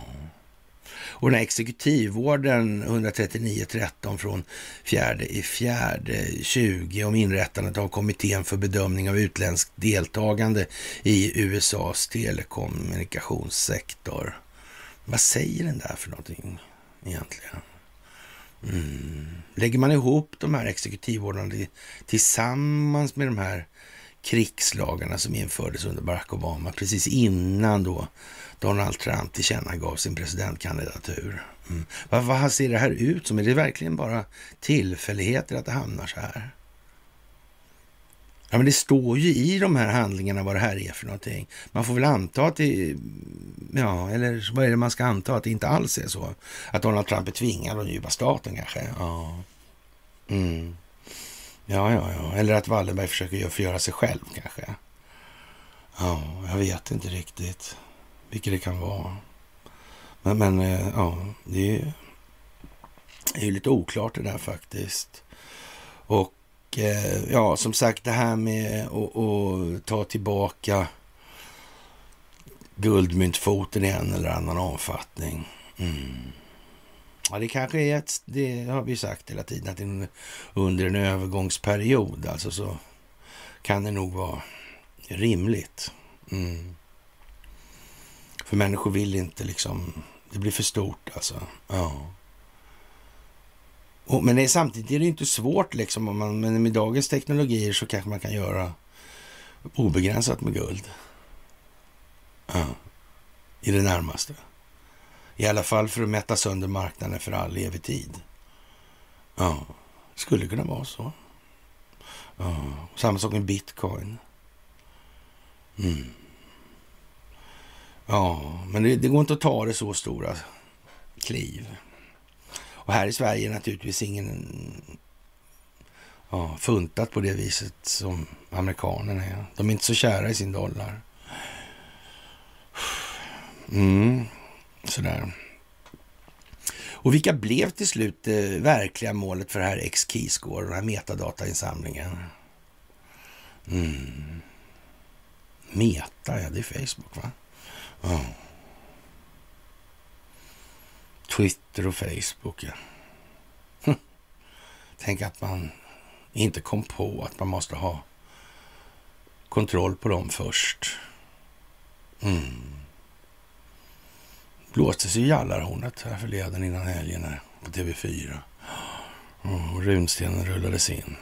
Och den här exekutivvården 139.13 från 4 i 4 20 om inrättandet av kommittén för bedömning av utländskt deltagande i USAs telekommunikationssektor. Vad säger den där för någonting egentligen? Mm. Lägger man ihop de här exekutivvårdarna tillsammans med de här krigslagarna som infördes under Barack Obama precis innan då Donald Trump tillkännagav sin presidentkandidatur. Mm. Vad, vad ser det här ut som? Är det verkligen bara tillfälligheter att det hamnar så här? Ja, men det står ju i de här handlingarna vad det här är för någonting. Man får väl anta att det, ja, eller vad är det man ska anta? Att det inte alls är så? Att Donald Trump är tvingad att djupa staten kanske? Ja. Mm. Ja, ja, ja. Eller att Wallenberg försöker förgöra sig själv kanske. Ja, jag vet inte riktigt vilket det kan vara. Men, men eh, ja, det är, det är lite oklart det där faktiskt. Och eh, ja, som sagt det här med att ta tillbaka guldmyntfoten i en eller annan omfattning. Mm. Ja, det kanske är ett, det har vi sagt hela tiden, att under en övergångsperiod alltså så kan det nog vara rimligt. Mm. För människor vill inte liksom, det blir för stort alltså. Ja. Och, men det är, samtidigt är det inte svårt liksom, om man, men med dagens teknologier så kanske man kan göra obegränsat med guld. Ja. I det närmaste. I alla fall för att mätta sönder marknaden för all evig tid. Ja, skulle kunna vara så. Ja. Samma sak med bitcoin. Mm. Ja, men det, det, går inte att ta det så stora kliv. Och här i Sverige är naturligtvis ingen ja, funtat på det viset som amerikanerna är. De är inte så kära i sin dollar. Mm, sådär. Och vilka blev till slut det verkliga målet för det här X-Keyscore, den här metadatainsamlingen? Mm. Meta, ja det är Facebook va? Ja. Twitter och Facebook, ja. Hm. Tänk att man inte kom på att man måste ha kontroll på dem först. Mm. Blåstes i jallarhornet här förleden innan helgen här på TV4. Mm, och runstenen rullades in.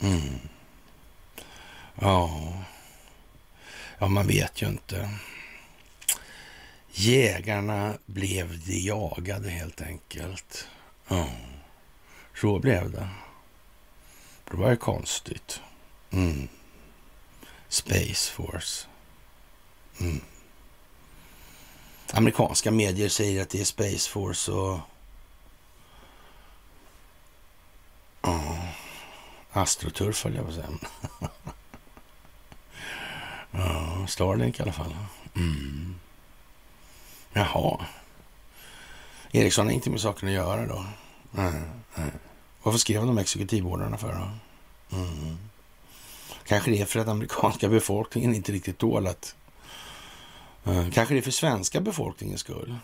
Mm. Ja. ja, man vet ju inte. Jägarna blev de jagade helt enkelt. Ja, så blev det. Det var ju konstigt. Mm. Space Force. Mm. Amerikanska medier säger att det är Space Force och ja, Astroturf höll jag på att säga. (laughs) ja, Starlink i alla fall. Mm. Jaha. Ericsson har inte med saken att göra då? Nej, nej. Varför skrev de exekutivordnarna för då? Mm. Kanske det är för att amerikanska (laughs) befolkningen inte riktigt tål att... Mm. kanske det är för svenska befolkningens skull.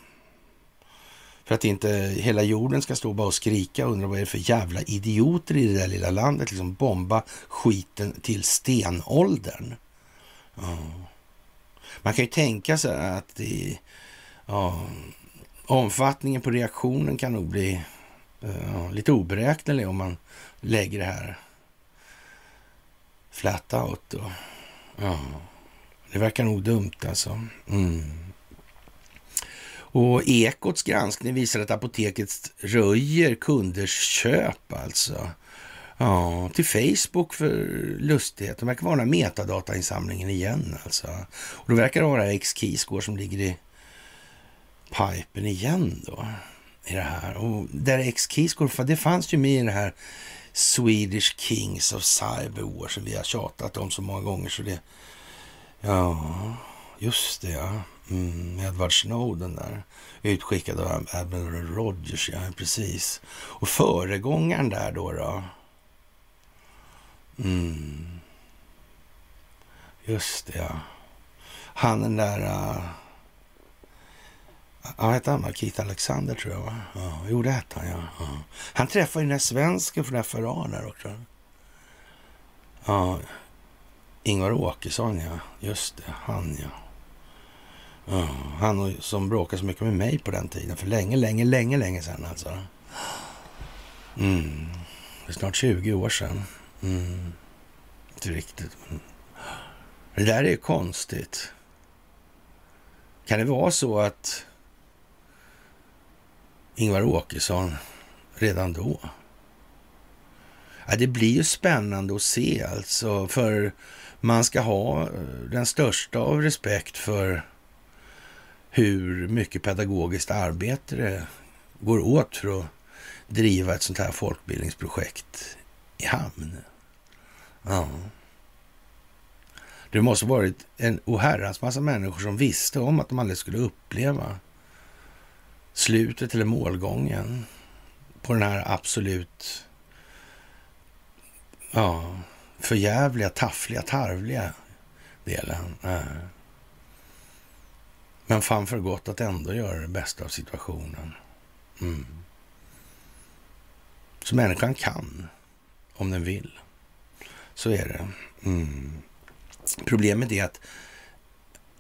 För att inte hela jorden ska stå bara och skrika och undra vad det är för jävla idioter i det där lilla landet. Liksom bomba skiten till stenåldern. Mm. Man kan ju tänka sig att det ja, omfattningen på reaktionen kan nog bli ja, lite oberäknelig om man lägger det här flat out Och, Ja, det verkar nog dumt alltså. Mm. Och Ekots granskning visar att apoteket röjer kunders köp alltså. Ja, till Facebook för lustighet. De verkar vara den här metadatainsamlingen igen alltså. Och då verkar det vara X-Keyscore som ligger i pipen igen då. I det här. Och där X-Keyscore, det fanns ju med i det här Swedish Kings of Cyberwar som vi har tjatat om så många gånger så det... Ja, just det ja. Mm, Edward Snowden där. Utskickad av Admiral Rogers, ja precis. Och föregångaren där då då. Mm. Just det ja. Han den där... Uh, Ja, hette han Keith Alexander tror jag va? Ja, jo, det hette han ja. ja. Han träffade ju den där svensken från FRA där också. Ja, Ingvar Åkesson ja. Just det, han ja. ja. Han som bråkade så mycket med mig på den tiden. För länge, länge, länge, länge sedan alltså. Mm. Det är snart 20 år sedan. Mm. Inte riktigt. Det där är konstigt. Kan det vara så att Ingvar Åkesson redan då. Ja, det blir ju spännande att se alltså, för man ska ha eh, den största av respekt för hur mycket pedagogiskt arbete det går åt för att driva ett sånt här folkbildningsprojekt i hamn. Ja. Det måste varit en oherrans massa människor som visste om att de aldrig skulle uppleva slutet eller målgången på den här absolut ja, förjävliga, taffliga, tarvliga delen. Eh. Men fan för gott att ändå göra det bästa av situationen. Mm. Så människan kan, om den vill. Så är det. Mm. Problemet är att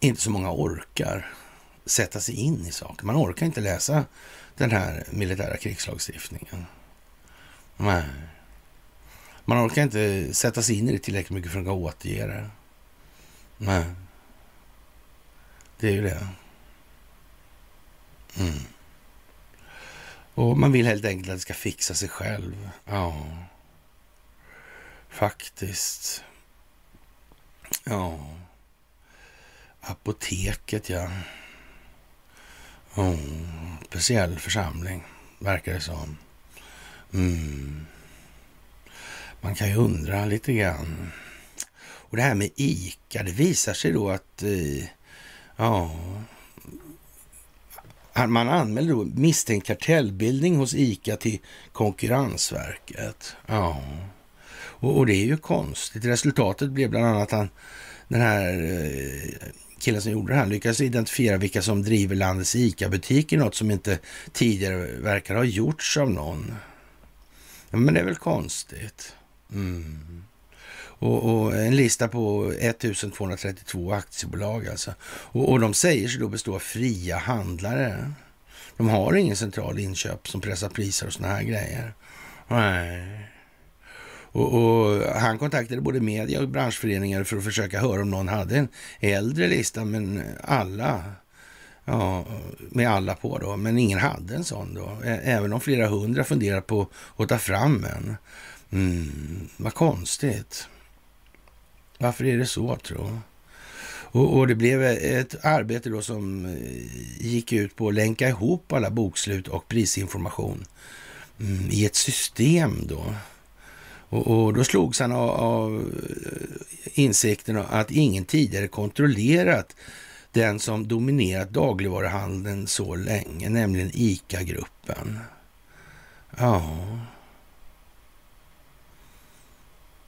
inte så många orkar sätta sig in i saker. Man orkar inte läsa den här militära krigslagstiftningen. Nej. Man orkar inte sätta sig in i det tillräckligt mycket för att kunna återge det. Nej. Det är ju det. Mm. Och man vill helt enkelt att det ska fixa sig själv. Ja. Faktiskt. Ja. Apoteket, ja. Speciell församling, verkar det som. Mm. Man kan ju undra lite grann. Och det här med ICA, det visar sig då att eh, ja, man anmäler då misstänkt kartellbildning hos ICA till Konkurrensverket. Ja, och, och, det är ju konstigt. Resultatet blev bland annat han, den här eh, killen som gjorde det här lyckades identifiera vilka som driver landets ICA-butiker, något som inte tidigare verkar ha gjorts av någon. Ja, men det är väl konstigt. Mm. Och, och, en lista på 1232 aktiebolag alltså. Och, och de säger sig då bestå av fria handlare. De har ingen central inköp som pressar priser och såna här grejer. Nej. Och, och, han kontaktade både media och branschföreningar för att försöka höra om någon hade en äldre lista, men alla, ja, med alla på då, men ingen hade en sån då. Även om flera hundra funderar på att ta fram en. Mm, vad konstigt. Varför är det så, tror och, och det blev ett arbete då som eh, gick ut på att länka ihop alla bokslut och prisinformation mm, i ett system då och, och då slogs han av, av eh, insikten att ingen tidigare kontrollerat den som dominerat dagligvaruhandeln så länge, nämligen ICA-gruppen. Ja.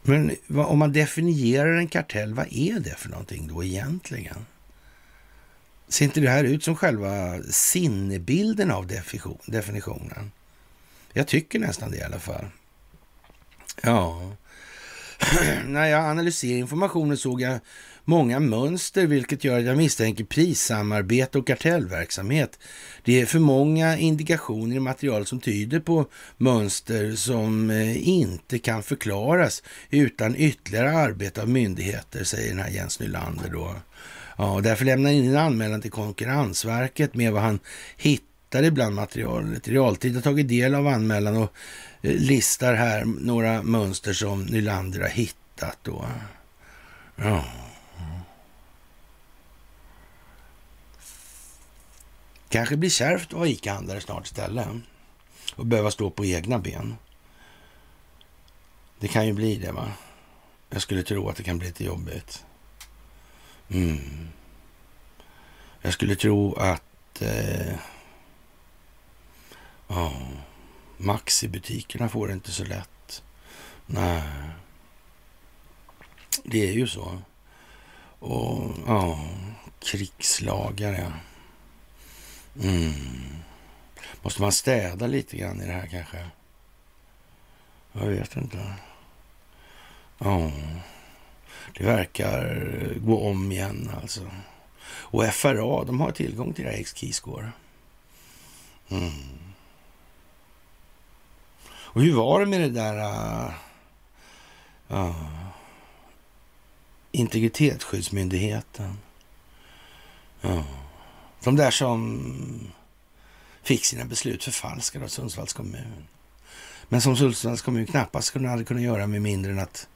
Men vad, om man definierar en kartell, vad är det för någonting då egentligen? Ser inte det här ut som själva sinnebilden av definitionen? Jag tycker nästan det i alla fall. Ja. (clears throat) När jag analyserar informationen såg jag många mönster, vilket gör att jag misstänker prissamarbete och kartellverksamhet. Det är för många indikationer i materialet som tyder på mönster som eh, inte kan förklaras utan ytterligare arbete av myndigheter, säger den här Jens Nylander då. Ja, därför lämnar han in en anmälan till Konkurrensverket med vad han hittar bland materialet. I realtid har tagit del av anmälan och Eh, listar här några mönster som Nylander har hittat då. Ja. Kanske blir kärvt att vara ICA-handlare snart istället och behöva stå på egna ben. Det kan ju bli det, va? Jag skulle tro att det kan bli lite jobbigt. Mm. Jag skulle tro att eh, ja, Maxi-butikerna får det inte så lätt. Nej, det är ju så. Och ja, krigslagare. Mm. Måste man städa lite grann i det här kanske? Jag vet inte. Ja, det verkar gå om igen alltså. Och FRA, de har tillgång till det här X-Keyscore. Mm. Och hur var det med det där uh, uh, integritetsskyddsmyndigheten? Uh. De där som fick sina beslut förfalskade av Sundsvalls kommun. Men som Sundsvalls kommun knappast skulle hade kunnat göra med mindre än att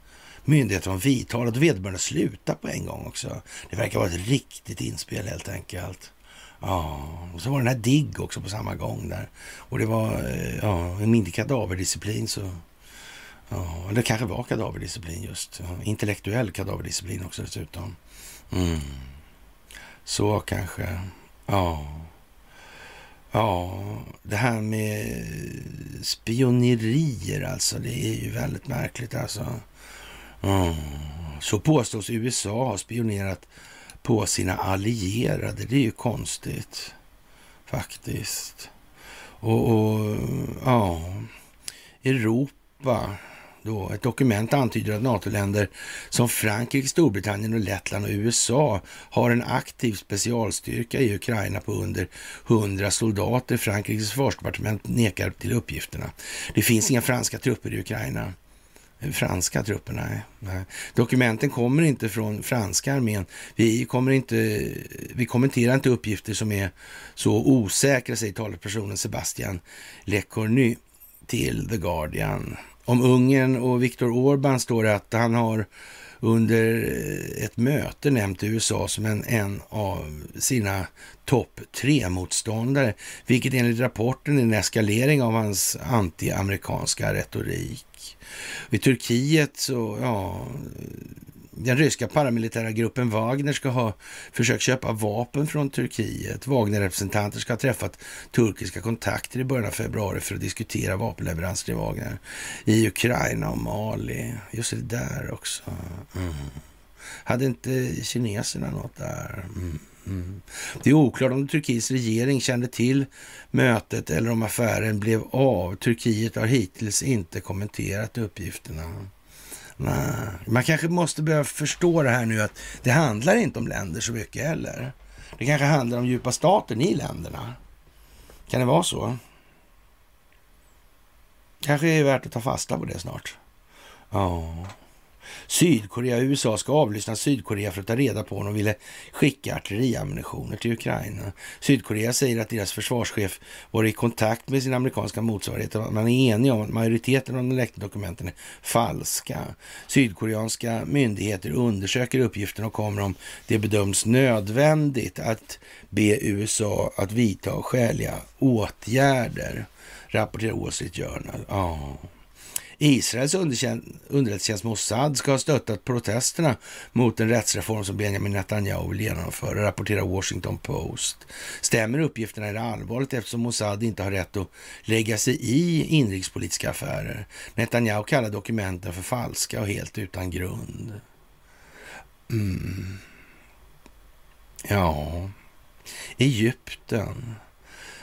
myndigheten var vidtalad och vederbörande slutade på en gång också. Det verkar vara ett riktigt inspel helt enkelt. Ja, och så var den här DIGG också på samma gång där. Och det var eh, ja, en mindre kadaverdisciplin så... Ja, eller kanske var kadaverdisciplin just. Ja, intellektuell kadaverdisciplin också dessutom. Mm. Så kanske. Ja. Ja, det här med spionerier alltså, det är ju väldigt märkligt alltså. Mm. Så påstås USA ha spionerat på sina allierade. Det är ju konstigt faktiskt. Och, och ja, Europa då. Ett dokument antyder att NATO-länder som Frankrike, Storbritannien och Lettland och USA har en aktiv specialstyrka i Ukraina på under 100 soldater. Frankrikes försvarsdepartement nekar till uppgifterna. Det finns inga franska trupper i Ukraina. Franska trupperna. nej, nej. Dokumenten kommer inte från franska armén. Vi, kommer inte, vi kommenterar inte uppgifter som är så osäkra, säger talespersonen Sebastian Lecornu till The Guardian. Om Ungern och Viktor Orban står det att han har under ett möte nämnt USA som en, en av sina topp tre-motståndare, vilket enligt rapporten är en eskalering av hans antiamerikanska retorik. I Turkiet så, ja, den ryska paramilitära gruppen Wagner ska ha försökt köpa vapen från Turkiet. Wagner-representanter ska ha träffat turkiska kontakter i början av februari för att diskutera vapenleveranser till Wagner i Ukraina och Mali. Just det där också. Mm. Hade inte kineserna något där? Mm. Mm. Det är oklart om Turkiets regering kände till mötet eller om affären blev av. Turkiet har hittills inte kommenterat uppgifterna. Nej. Man kanske måste börja förstå det här nu att det handlar inte om länder så mycket heller. Det kanske handlar om djupa staten i länderna. Kan det vara så? Kanske är det värt att ta fasta på det snart. Ja. Sydkorea och USA ska avlyssna Sydkorea för att ta reda på om de ville skicka artilleriammunitioner till Ukraina. Sydkorea säger att deras försvarschef var i kontakt med sin amerikanska motsvarighet och man är enig om att majoriteten av de läckta dokumenten är falska. Sydkoreanska myndigheter undersöker uppgiften och kommer om det bedöms nödvändigt att be USA att vidta skäliga åtgärder, rapporterar Wall Street Journal. Oh. Israels underrättelsetjänst Mossad ska ha stöttat protesterna mot den rättsreform som Benjamin Netanyahu vill genomföra, rapporterar Washington Post. Stämmer uppgifterna är det allvarligt eftersom Mossad inte har rätt att lägga sig i inrikespolitiska affärer. Netanyahu kallar dokumenten för falska och helt utan grund. Mm. Ja, Egypten.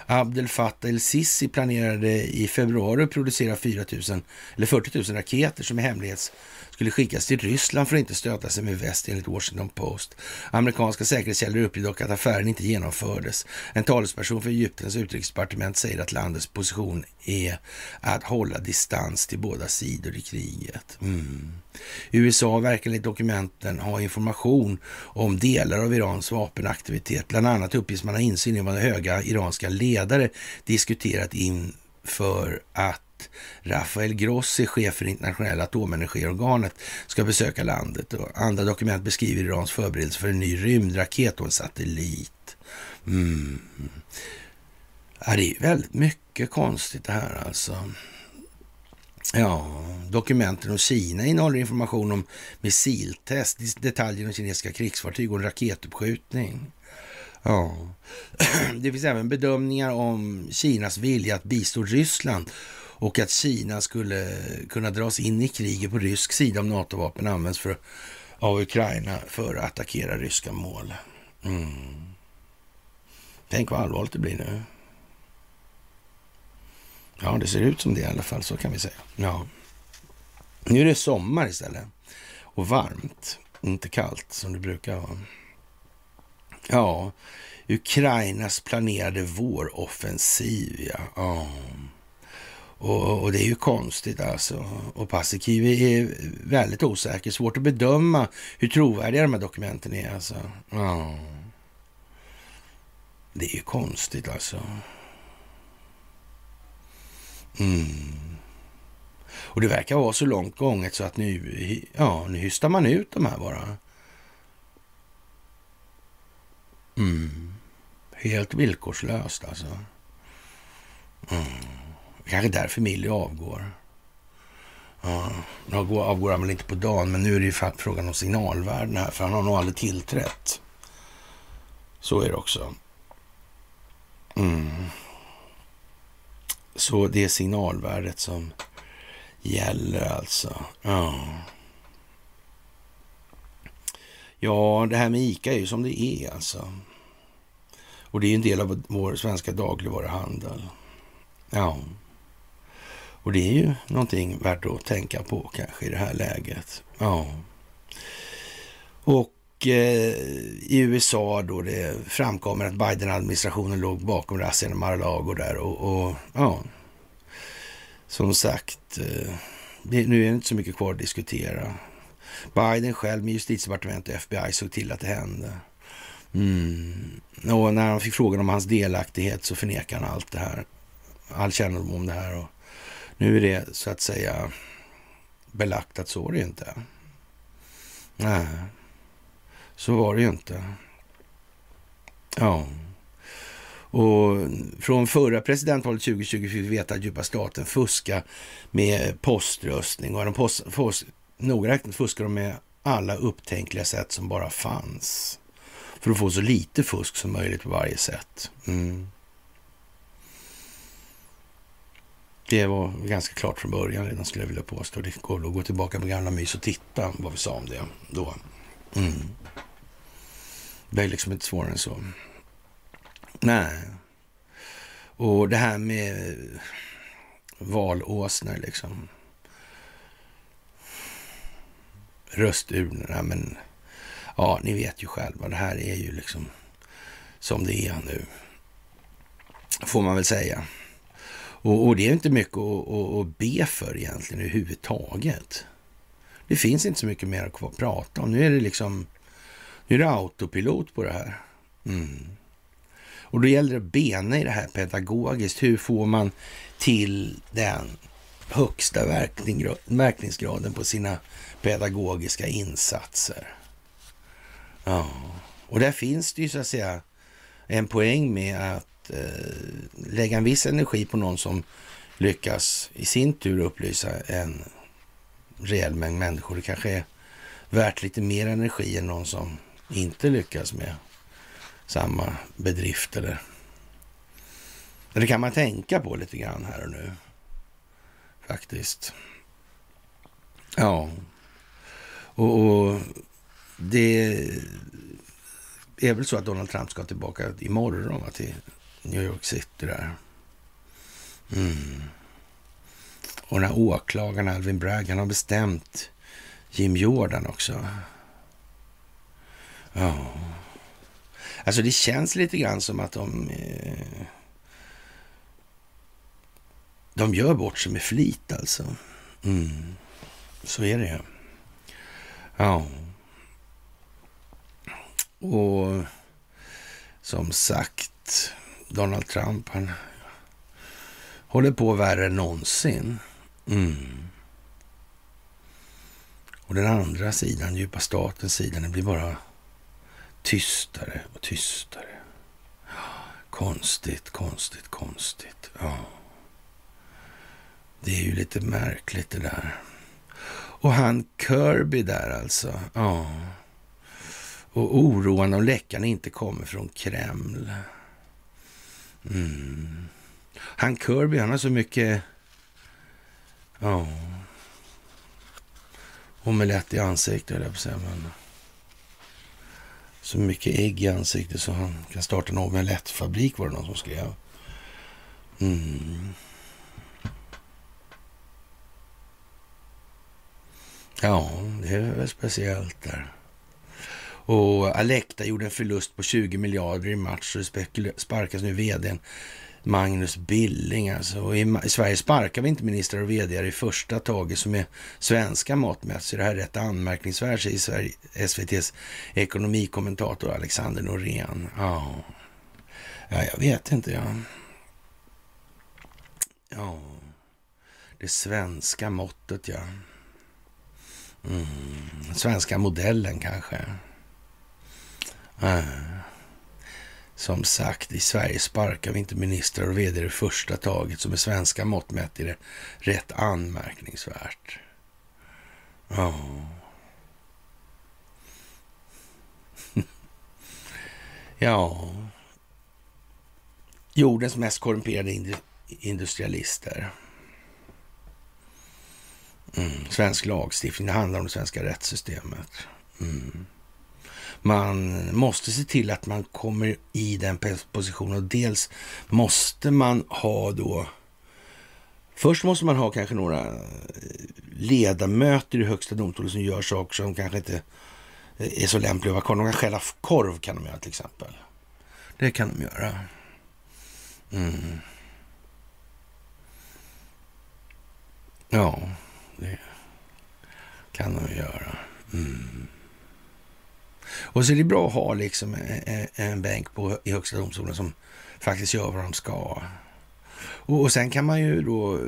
Abdel Fattah el-Sisi planerade i februari att producera 4 000, eller 40 000 raketer som är hemlighets skulle skickas till Ryssland för att inte stöta sig med väst enligt Washington Post. Amerikanska säkerhetskällor uppger dock att affären inte genomfördes. En talesperson för Egyptens utrikesdepartement säger att landets position är att hålla distans till båda sidor i kriget. Mm. USA verkar enligt dokumenten ha information om delar av Irans vapenaktivitet. Bland annat uppges man ha insyn i vad höga iranska ledare diskuterat inför att Rafael Grossi, chef för internationella atomenergiorganet, ska besöka landet. Och andra dokument beskriver Irans förberedelse för en ny rymdraket och en satellit. Mm. Ja, det är väldigt mycket konstigt det här alltså. Ja, dokumenten om Kina innehåller information om missiltest, detaljer om kinesiska krigsfartyg och en raketuppskjutning. Ja. (clears throat) Det finns även bedömningar om Kinas vilja att bistå Ryssland och att Kina skulle kunna dras in i kriget på rysk sida om NATO-vapen används för, av Ukraina för att attackera ryska mål. Mm. Tänk vad allvarligt det blir nu. Ja, det ser ut som det i alla fall, så kan vi säga. Ja. Nu är det sommar istället och varmt, inte kallt som det brukar vara. Ja, Ukrainas planerade våroffensiv, ja. Oh. Och, och, det är ju konstigt alltså. Och Paasikivi är väldigt osäker. Svårt att bedöma hur trovärdiga de här dokumenten är alltså. Ja. Det är ju konstigt alltså. Mm. Och det verkar vara så långt gånget så att nu, ja, nu hystar man ut de här bara. Mm. Helt villkorslöst alltså. Mm. Kanske därför Milly avgår. Ja, nu avgår han väl inte på dagen, men nu är det ju frågan om signalvärden här, för han har nog aldrig tillträtt. Så är det också. Mm. Så det är signalvärdet som gäller alltså. Ja. Ja, det här med ICA är ju som det är alltså. Och det är en del av vår svenska dagligvaruhandel. Ja. Och det är ju någonting värt att tänka på kanske i det här läget. Ja. Och eh, i USA då det framkommer att Biden-administrationen låg bakom razzian i Mar-a-Lago där och, och, ja. Som sagt, eh, nu är det inte så mycket kvar att diskutera. Biden själv med justitiedepartementet och FBI såg till att det hände. Mm. Och när han fick frågan om hans delaktighet så förnekade han allt det här. All kännedom om det här. Och nu är det så att säga belagt att så är det inte. Nej, så var det ju inte. Ja. Och från förra presidentvalet 2020 fick vi veta att djupa staten fuskar med poströstning och de post, post, noga räknat fuskar de med alla upptänkliga sätt som bara fanns. För att få så lite fusk som möjligt på varje sätt. Mm. Det var ganska klart från början redan skulle jag vilja påstå. Det går att gå tillbaka med gamla mys och titta vad vi sa om det då. Mm. Det är liksom inte svårare än så. Nej. Och det här med valåsnor liksom. Rösturnorna, men ja, ni vet ju själva. Det här är ju liksom som det är nu. Får man väl säga. Och, och det är inte mycket att, att, att be för egentligen överhuvudtaget. Det finns inte så mycket mer att prata om. Nu är det liksom nu är det autopilot på det här. Mm. Och då gäller det att bena i det här pedagogiskt. Hur får man till den högsta verkningsgraden på sina pedagogiska insatser? Ja, och där finns det ju så att säga en poäng med att eh, lägga en viss energi på någon som lyckas i sin tur upplysa en rejäl mängd människor. Det kanske är värt lite mer energi än någon som inte lyckas med samma bedrift eller det kan man tänka på lite grann här och nu. Faktiskt. Ja. Och, och det är väl så att Donald Trump ska tillbaka imorgon va, till New York City där. Mm. Och den här åklagaren Alvin Bragg, han har bestämt Jim Jordan också. Ja. Alltså det känns lite grann som att de... Eh, de gör bort sig med flit alltså. Mm. Så är det ju. Ja. Och som sagt, Donald Trump, han håller på värre än någonsin. Mm. Och den andra sidan, djupa statens sida, den blir bara tystare och tystare. Konstigt, konstigt, konstigt. Ja. Det är ju lite märkligt det där. Och han Kirby där alltså. Ja. Och oroande om läckan inte kommer från Kreml. Mm. Han Kirby, han har så mycket... Ja. Omelett i ansiktet, höll jag på att säga. Men så mycket ägg i ansiktet så han kan starta en omelettfabrik var det någon som skrev. Mm. Ja, det är väl speciellt där. Och Alekta gjorde en förlust på 20 miljarder i match och det sparkas nu vdn Magnus Billing. Alltså. Och i, I Sverige sparkar vi inte ministrar och vd i första taget som är svenska mått mätt. Så det här är rätt anmärkningsvärt, säger Sverige, SVTs ekonomikommentator Alexander Norén. Ja. ja, jag vet inte. Ja. ja, det svenska måttet, ja. Mm. Svenska modellen kanske. Äh. Som sagt, i Sverige sparkar vi inte ministrar och vd i första taget, som är svenska mått mätt är det rätt anmärkningsvärt. Ja. (laughs) ja. Jordens mest korrumperade industrialister. Mm. Svensk lagstiftning, det handlar om det svenska rättssystemet. Mm. Man måste se till att man kommer i den positionen och dels måste man ha då Först måste man ha kanske några eh, ledamöter i högsta domstolen som gör saker som kanske inte eh, är så lämpliga att vara kvar. De kan skälla korv kan de göra till exempel. Det kan de göra. Mm. Ja, det kan de göra. Mm. Och så är det bra att ha liksom en, en bänk på, i Högsta domstolen som faktiskt gör vad de ska. Och, och, sen kan man ju då,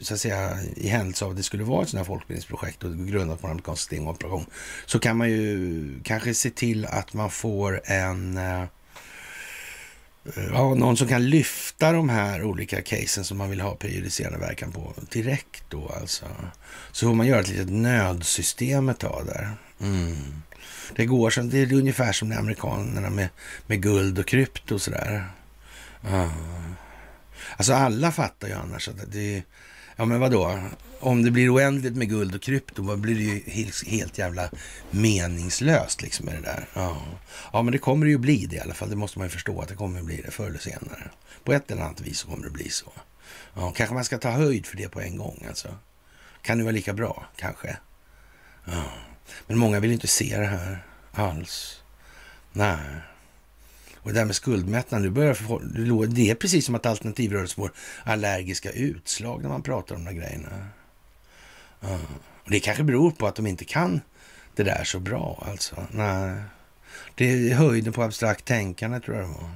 så att säga, i händelse av att det skulle vara ett sådant här folkbildningsprojekt och grundat på en amerikansk stingoperation, så kan man ju kanske se till att man får en eh, ja, någon som kan lyfta de här olika casen som man vill ha prejudicerande verkan på direkt då alltså. Så får man göra ett litet nödsystem ett tag där. Mm. Det går som, det är ungefär som med amerikanerna med, med guld och krypto och sådär. Uh. Alltså alla fattar ju annars att det, ja men vadå, om det blir oändligt med guld och krypto, då blir det ju helt, helt jävla meningslöst liksom med det där. Ja. ja, men det kommer det ju bli det i alla fall. Det måste man ju förstå att det kommer att bli det förr eller senare. På ett eller annat vis så kommer det bli så. Ja, kanske man ska ta höjd för det på en gång alltså. Kan det vara lika bra, kanske. Ja. Men många vill inte se det här alls. Nej. Och det där med skuldmättnad, nu börjar det är precis som att alternativrörelsen får allergiska utslag när man pratar om de där grejerna. Ja. Och det kanske beror på att de inte kan det där så bra alltså. Nej. Det är höjden på abstrakt tänkande tror jag det var.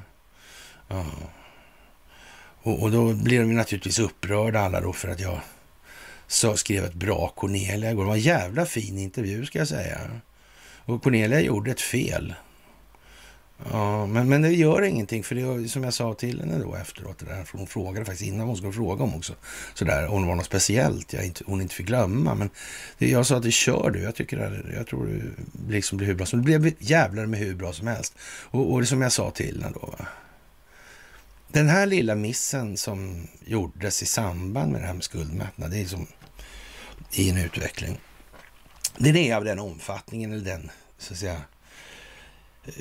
Ja. Och, och, då blir de naturligtvis upprörda alla då för att jag så skrev ett bra Cornelia igår. Det var en jävla fin intervju ska jag säga. Och Cornelia gjorde ett fel. Ja, men, men det gör ingenting, för det som jag sa till henne då efteråt, det där, för hon frågade faktiskt innan hon skulle fråga om också, sådär, om det var något speciellt jag inte, hon inte fick glömma. Men det, jag sa att det kör du, jag, tycker det, jag tror det liksom blir hur bra som Det blev jävlar med hur bra som helst. Och, och det som jag sa till henne då, va? Den här lilla missen som gjordes i samband med det här med skuldmättnad, det är som i en utveckling. Den är av den omfattningen eller den, så att säga, eh,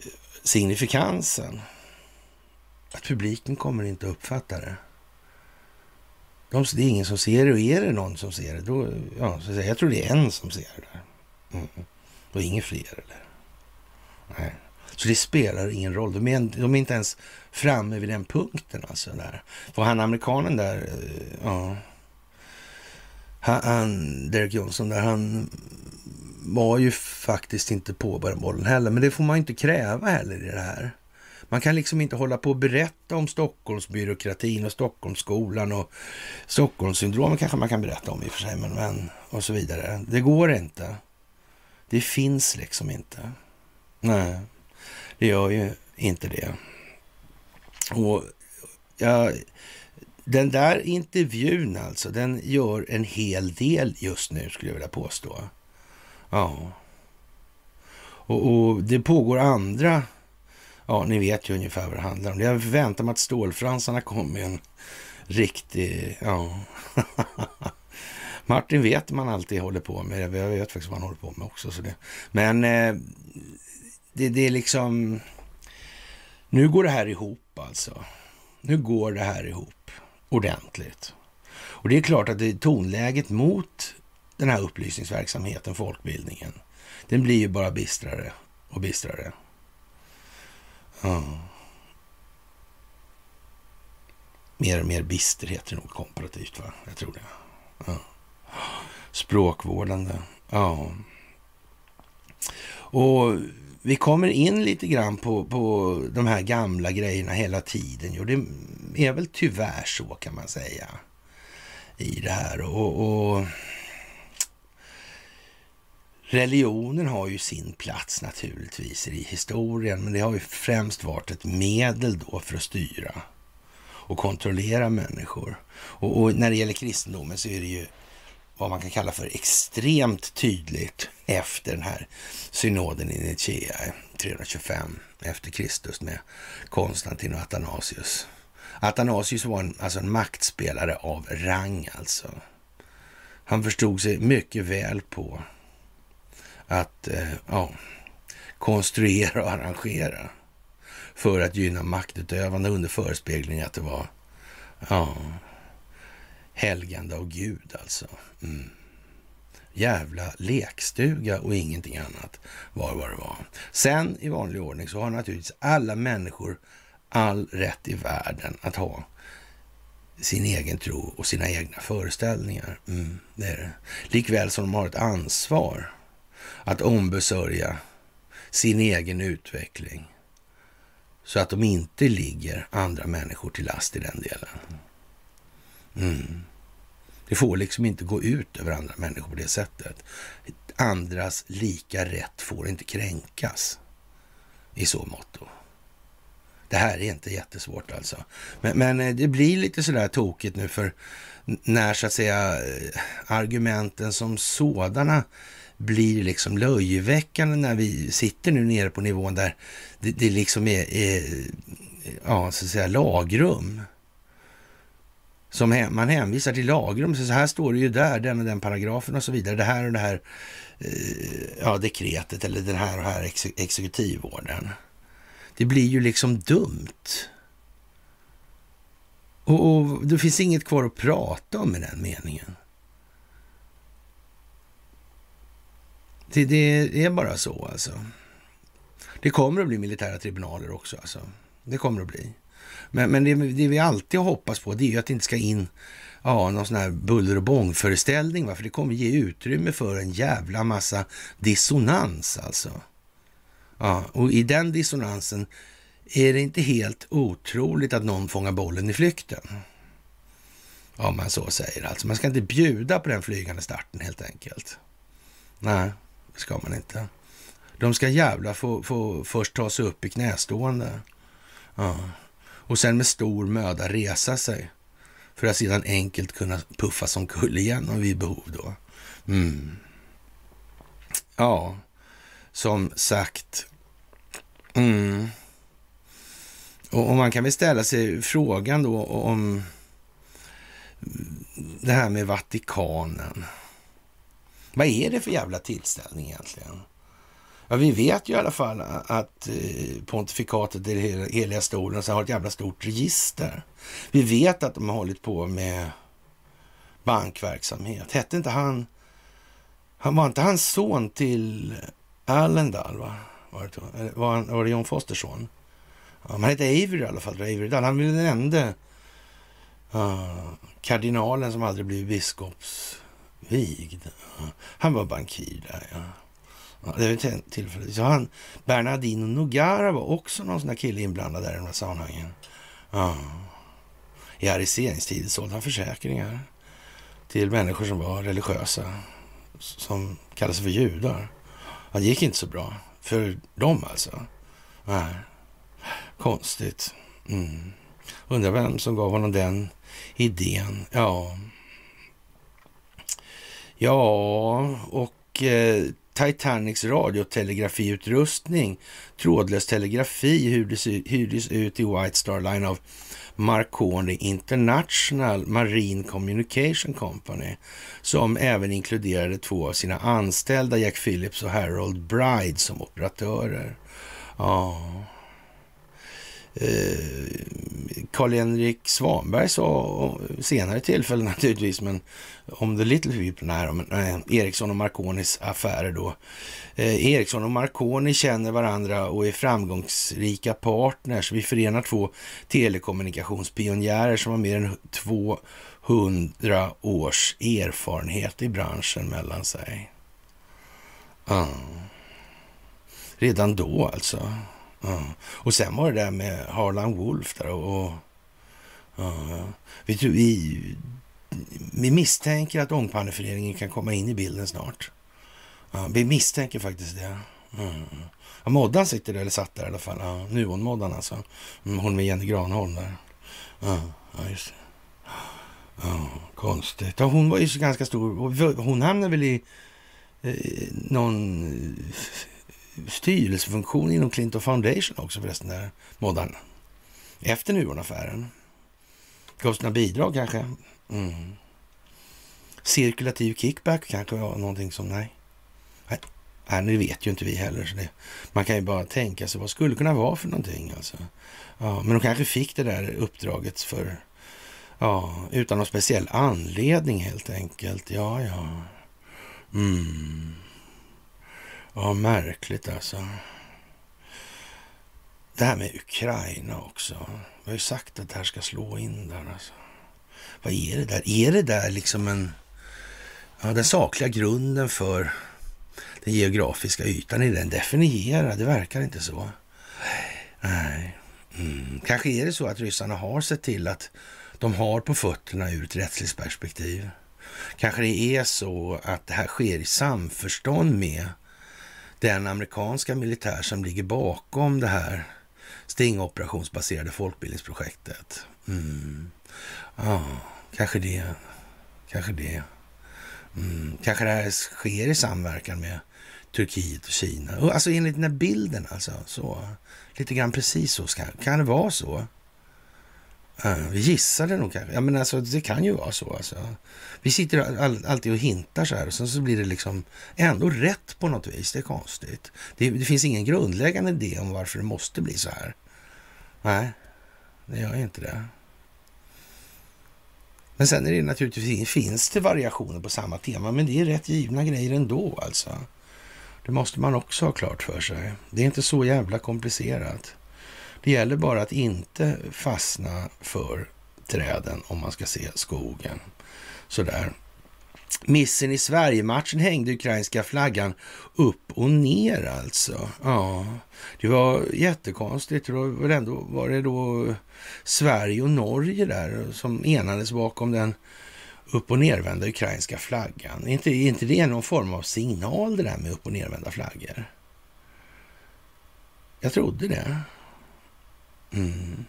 signifikansen att publiken kommer inte att uppfatta det. De, det är ingen som ser det och är det någon som ser det, då, ja, så att säga, jag tror det är en som ser det. Mm. Och inga fler eller? Nej. Så det spelar ingen roll. De är, de är inte ens framme vid den punkten alltså. Där. För han amerikanen där, eh, ja. Han, Derek Johnson där, han var ju faktiskt inte på bollen heller. Men det får man inte kräva heller i det här. Man kan liksom inte hålla på och berätta om Stockholmsbyråkratin och Stockholmsskolan och Stockholmssyndromet kanske man kan berätta om i och för sig, men, men och så vidare. Det går inte. Det finns liksom inte. Nej, det gör ju inte det. Och jag den där intervjun alltså, den gör en hel del just nu skulle jag vilja påstå. Ja. Och, och det pågår andra Ja, ni vet ju ungefär vad det handlar om. Jag väntar mig att stålfransarna kommer en riktig... Ja. (laughs) Martin vet man alltid håller på med. Jag vet faktiskt vad han håller på med också. Så det. Men eh, det, det är liksom... Nu går det här ihop alltså. Nu går det här ihop ordentligt. Och det är klart att det, tonläget mot den här upplysningsverksamheten, folkbildningen, den blir ju bara bistrare och bistrare. Ja. Mer och mer bisterhet är nog komparativt, va? Jag tror det. Ja. Språkvårdande. Ja. Och vi kommer in lite grann på, på de här gamla grejerna hela tiden. Jo, det är väl tyvärr så kan man säga i det här. och, och Religionen har ju sin plats naturligtvis i historien, men det har ju främst varit ett medel då för att styra och kontrollera människor. Och, och, när det gäller kristendomen så är det ju vad man kan kalla för extremt tydligt efter den här synoden i Nicea 325 efter Kristus med Konstantin och Athanasius. Athanasius var en, alltså en maktspelare av rang alltså. Han förstod sig mycket väl på att eh, ja, konstruera och arrangera för att gynna maktutövande under förespegling att det var ja, helgande av Gud alltså. Mm. Jävla lekstuga och ingenting annat var vad det var. Sen i vanlig ordning så har naturligtvis alla människor all rätt i världen att ha sin egen tro och sina egna föreställningar. Mm, det är det. Likväl som de har ett ansvar att ombesörja sin egen utveckling så att de inte ligger andra människor till last i den delen. Mm. Det får liksom inte gå ut över andra människor på det sättet. Andras lika rätt får inte kränkas i så mått. Det här är inte jättesvårt alltså. Men, men, eh, det blir lite sådär tokigt nu för när så att säga eh, argumenten som sådana blir liksom löjeväckande när vi sitter nu nere på nivån där det, det liksom är, är, ja, så att säga lagrum. Som man hänvisar till lagrum, så, här står det ju där, den och den paragrafen och så vidare. Det här och det här eh, ja, dekretet eller den här och här ex, exekutivorden. Det blir ju liksom dumt. Och, och det finns inget kvar att prata om i den meningen. Det, det är bara så alltså. Det kommer att bli militära tribunaler också alltså. Det kommer att bli. Men, men det, det, vi alltid hoppas på det är ju att det inte ska in ja, någon sån här buller och bångföreställning. Va? För det kommer ge utrymme för en jävla massa dissonans alltså. Ja, och i den dissonansen är det inte helt otroligt att någon fångar bollen i flykten. Om man så säger. Alltså man ska inte bjuda på den flygande starten helt enkelt. Nej det ska man inte. De ska jävla få, få först ta sig upp i knästående. Ja. Och sen med stor möda resa sig. För att sedan enkelt kunna puffa som kull igen om vid behov då. Mm. Ja, som sagt. Mm. Och, och, man kan väl ställa sig frågan då om det här med Vatikanen. Vad är det för jävla tillställning egentligen? Ja, vi vet ju i alla fall att eh, pontifikatet i heliga stolen har ett jävla stort register. Vi vet att de har hållit på med bankverksamhet. Hette inte han, han var inte hans son till Allendal, va? Var det, var, han, var det John Fosters son? Ja, han hette Avery i alla fall. Avery Dahl. Han var den enda uh, kardinalen som aldrig blev biskopsvigd. Uh, han var bankir där, ja ja det var tillfälligt. Så han, Bernardino Nogara var också någon sån där kille inblandad där i de här sammanhangen. Ja. I ariseringstid sålde han försäkringar till människor som var religiösa, som kallade sig för judar. Det gick inte så bra för dem alltså. Nej. Konstigt. Mm. Undrar vem som gav honom den idén. Ja, ja och eh, Titanics radiotelegrafiutrustning, trådlös telegrafi hyrdes, ut i White Star Line av Marconi International Marine Communication Company som även inkluderade två av sina anställda, Jack Phillips och Harold Bride, som operatörer. Ja, Eh, Karl-Henrik Svanberg sa senare tillfälle naturligtvis, men om the little people, nej, men, eh, Ericsson och Marconis affärer då. Eh, Ericsson och Marconi känner varandra och är framgångsrika partners. Vi förenar två telekommunikationspionjärer som har mer än 200 års erfarenhet i branschen mellan sig. Mm. Redan då alltså. Ja. Och sen var det där med Harlan Wolf där och... och ja. vi, tror, vi, vi misstänker att Ångpanneföreningen kan komma in i bilden snart. Ja, vi misstänker faktiskt det. Mm. Ja, Moddan sitter där, eller satt där i alla fall. Ja, Nuon-Moddan alltså. Mm, hon med Jenny Granholm där. Ja, ja just det. Ja, konstigt. Ja, hon var ju så ganska stor. Hon hamnade väl i eh, någon eh, styrelsefunktion inom Clinton Foundation också förresten, där moddan. Efter Nuonaffären. Gav sina bidrag kanske. Mm. Cirkulativ kickback kanske var någonting som, nej. Nej, nej det vet ju inte vi heller. Så det, man kan ju bara tänka sig vad skulle kunna vara för någonting. Alltså. Ja, men de kanske fick det där uppdraget för, ja, utan någon speciell anledning helt enkelt. Ja, ja. Mm. Ja, märkligt alltså. Det här med Ukraina också. Vi har ju sagt att det här ska slå in där alltså. Vad är det där? Är det där liksom en... Ja, den sakliga grunden för den geografiska ytan, är den definierad? Det verkar inte så. Nej. Mm. Kanske är det så att ryssarna har sett till att de har på fötterna ur ett rättsligt perspektiv. Kanske det är så att det här sker i samförstånd med den amerikanska militär som ligger bakom det här stingoperationsbaserade folkbildningsprojektet. Mm. Ja, kanske det. Kanske det. Mm. Kanske det här sker i samverkan med Turkiet och Kina. Alltså enligt den här bilden alltså. Så, lite grann precis så. Kan det vara så? Vi gissade nog kanske. Ja, men alltså, det kan ju vara så. Alltså. Vi sitter all, alltid och hintar så här och sen så blir det liksom ändå rätt på något vis. Det är konstigt. Det, det finns ingen grundläggande idé om varför det måste bli så här. Nej, det gör inte det. Men sen är det naturligtvis, finns det variationer på samma tema, men det är rätt givna grejer ändå alltså. Det måste man också ha klart för sig. Det är inte så jävla komplicerat. Det gäller bara att inte fastna för träden om man ska se skogen. Sådär. Missen i Sverige-matchen hängde ukrainska flaggan upp och ner alltså. Ja, det var jättekonstigt. Det var, ändå, var det då Sverige och Norge där som enades bakom den upp och nervända ukrainska flaggan. Är inte, är inte det någon form av signal det där med upp och nervända flaggor? Jag trodde det. Mm.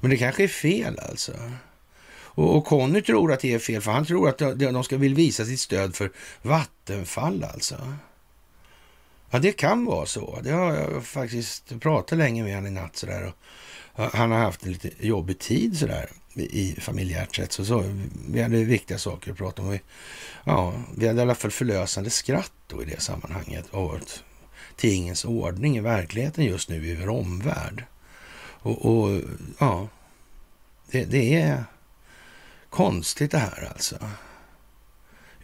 Men det kanske är fel alltså. Och, och Conny tror att det är fel, för han tror att de ska vill visa sitt stöd för Vattenfall alltså. Ja, det kan vara så. Det har jag faktiskt pratat länge med honom i natt sådär. Och han har haft en lite jobbig tid sådär i familjärt sett. Så, så, vi hade viktiga saker att prata om. Vi, ja, vi hade i alla fall förlösande skratt då i det sammanhanget. Och tingens ordning i verkligheten just nu i vår omvärld. Och, och ja, det, det, är konstigt det här alltså.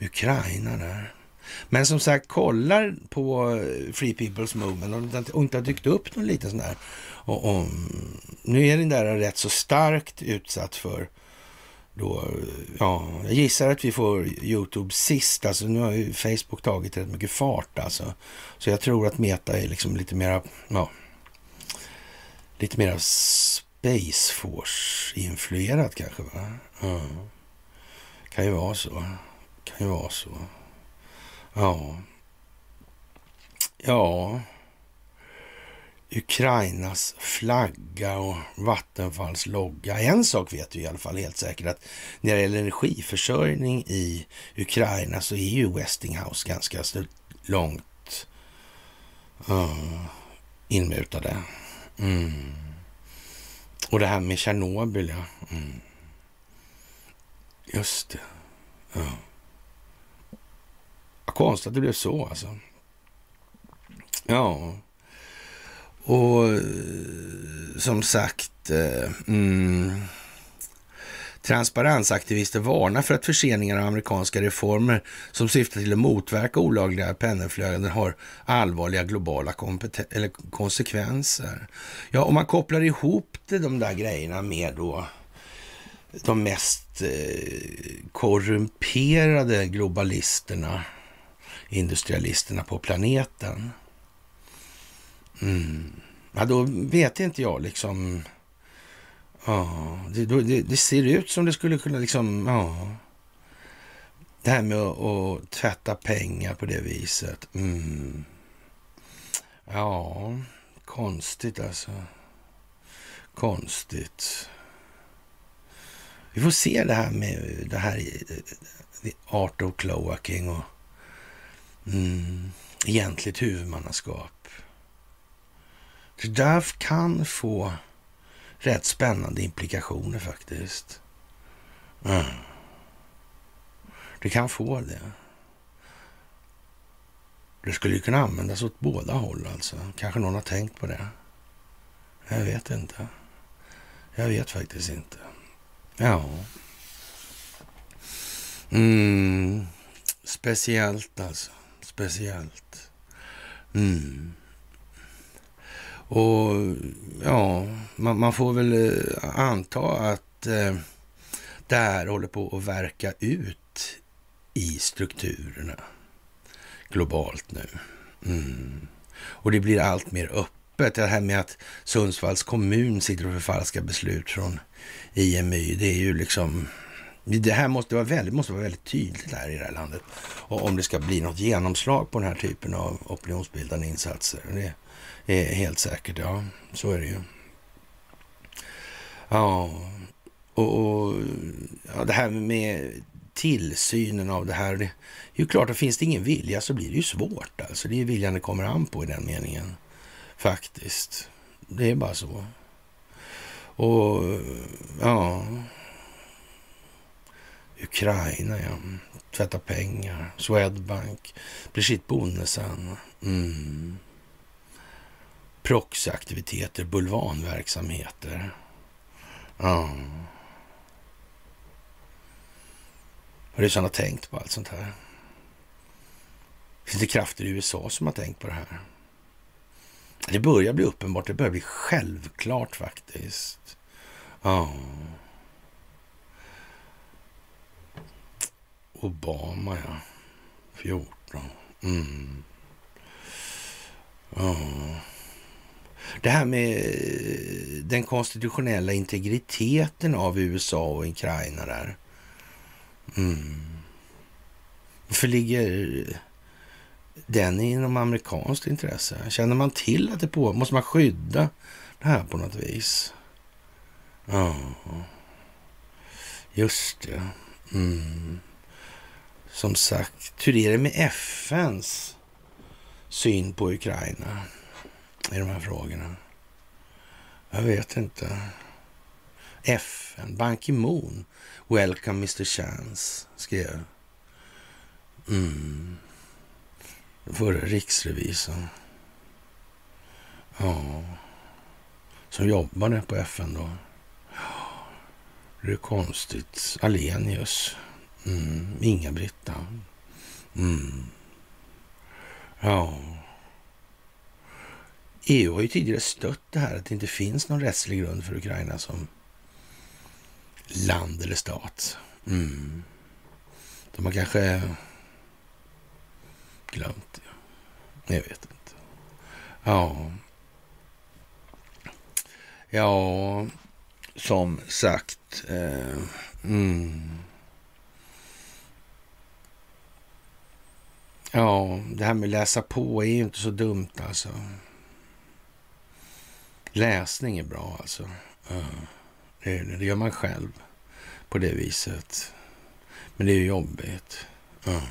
Ukraina där. Men som sagt, kollar på eh, Free People's Movement och inte har dykt upp någon liten sån där. Och, och, nu är den där rätt så starkt utsatt för då, ja, jag gissar att vi får Youtube sist. Alltså nu har ju Facebook tagit rätt mycket fart alltså. Så jag tror att Meta är liksom lite mera, ja, lite mera Space Force-influerat kanske va? Ja. Kan ju vara så. Kan ju vara så. Ja. Ja. Ukrainas flagga och Vattenfalls logga. En sak vet vi i alla fall helt säkert att när det gäller energiförsörjning i Ukraina så är ju Westinghouse ganska långt uh, inmutade. Mm. Och det här med Tjernobyl, ja. Mm. Just det. Ja. Konstigt att det blev så alltså. Ja. Och eh, som sagt, eh, mm, transparensaktivister varnar för att förseningar av amerikanska reformer som syftar till att motverka olagliga penningflöden har allvarliga globala eller konsekvenser. Ja, om man kopplar ihop det, de där grejerna med då de mest eh, korrumperade globalisterna, industrialisterna på planeten Mm. Ja, då vet inte jag liksom. Ja, det, det, det, ser ut som det skulle kunna liksom, ja. Det här med att, att tvätta pengar på det viset. Mm. Ja, konstigt alltså. Konstigt. Vi får se det här med det här the art of cloaking och mm, egentligt huvudmannaskap. Det där kan få rätt spännande implikationer faktiskt. Mm. Det kan få det. Det skulle ju kunna användas åt båda håll alltså. Kanske någon har tänkt på det. Jag vet inte. Jag vet faktiskt inte. Ja. Mm. Speciellt alltså. Speciellt. Mm. Och ja, man, man får väl eh, anta att eh, det här håller på att verka ut i strukturerna globalt nu. Mm. Och det blir allt mer öppet. Det här med att Sundsvalls kommun sitter och förfalskar beslut från IMY, det är ju liksom... Det här måste vara väldigt, måste vara väldigt tydligt här i det här landet. Och om det ska bli något genomslag på den här typen av opinionsbildande insatser. Det, Eh, helt säkert, ja. Så är det ju. Ja, och, och ja, det här med tillsynen av det här. Det är ju klart att finns det ingen vilja så blir det ju svårt. Alltså, det är viljan det kommer an på i den meningen. Faktiskt. Det är bara så. Och ja... Ukraina, ja. Tvätta pengar. Swedbank. Brigitte Bonnesen. Mm proxyaktiviteter, bulvanverksamheter. Ja. Ryssarna har tänkt på allt sånt här. Finns det krafter i USA som har tänkt på det här? Det börjar bli uppenbart, det börjar bli självklart faktiskt. Ja. Obama, ja. 14. Mm. Ja. Det här med eh, den konstitutionella integriteten av USA och Ukraina där. Mm. Varför ligger den inom amerikanskt intresse? Känner man till att det på Måste man skydda det här på något vis? Ja, just det. Mm. Som sagt, hur är det med FNs syn på Ukraina? I de här frågorna? Jag vet inte. FN, Ban Ki-Moon, Welcome Mr Chance, skrev. Mm. Förre riksrevisorn. Ja. Som jobbade på FN då. Det är konstigt. Alenius. Mm. Inga-Britta. Mm. Ja. EU har ju tidigare stött det här att det inte finns någon rättslig grund för Ukraina som land eller stat. Mm. De har kanske glömt det. Jag vet inte. Ja. Ja, som sagt. Eh, mm. Ja, det här med läsa på är ju inte så dumt alltså. Läsning är bra alltså. Det, det gör man själv på det viset. Men det är ju jobbigt. Ja.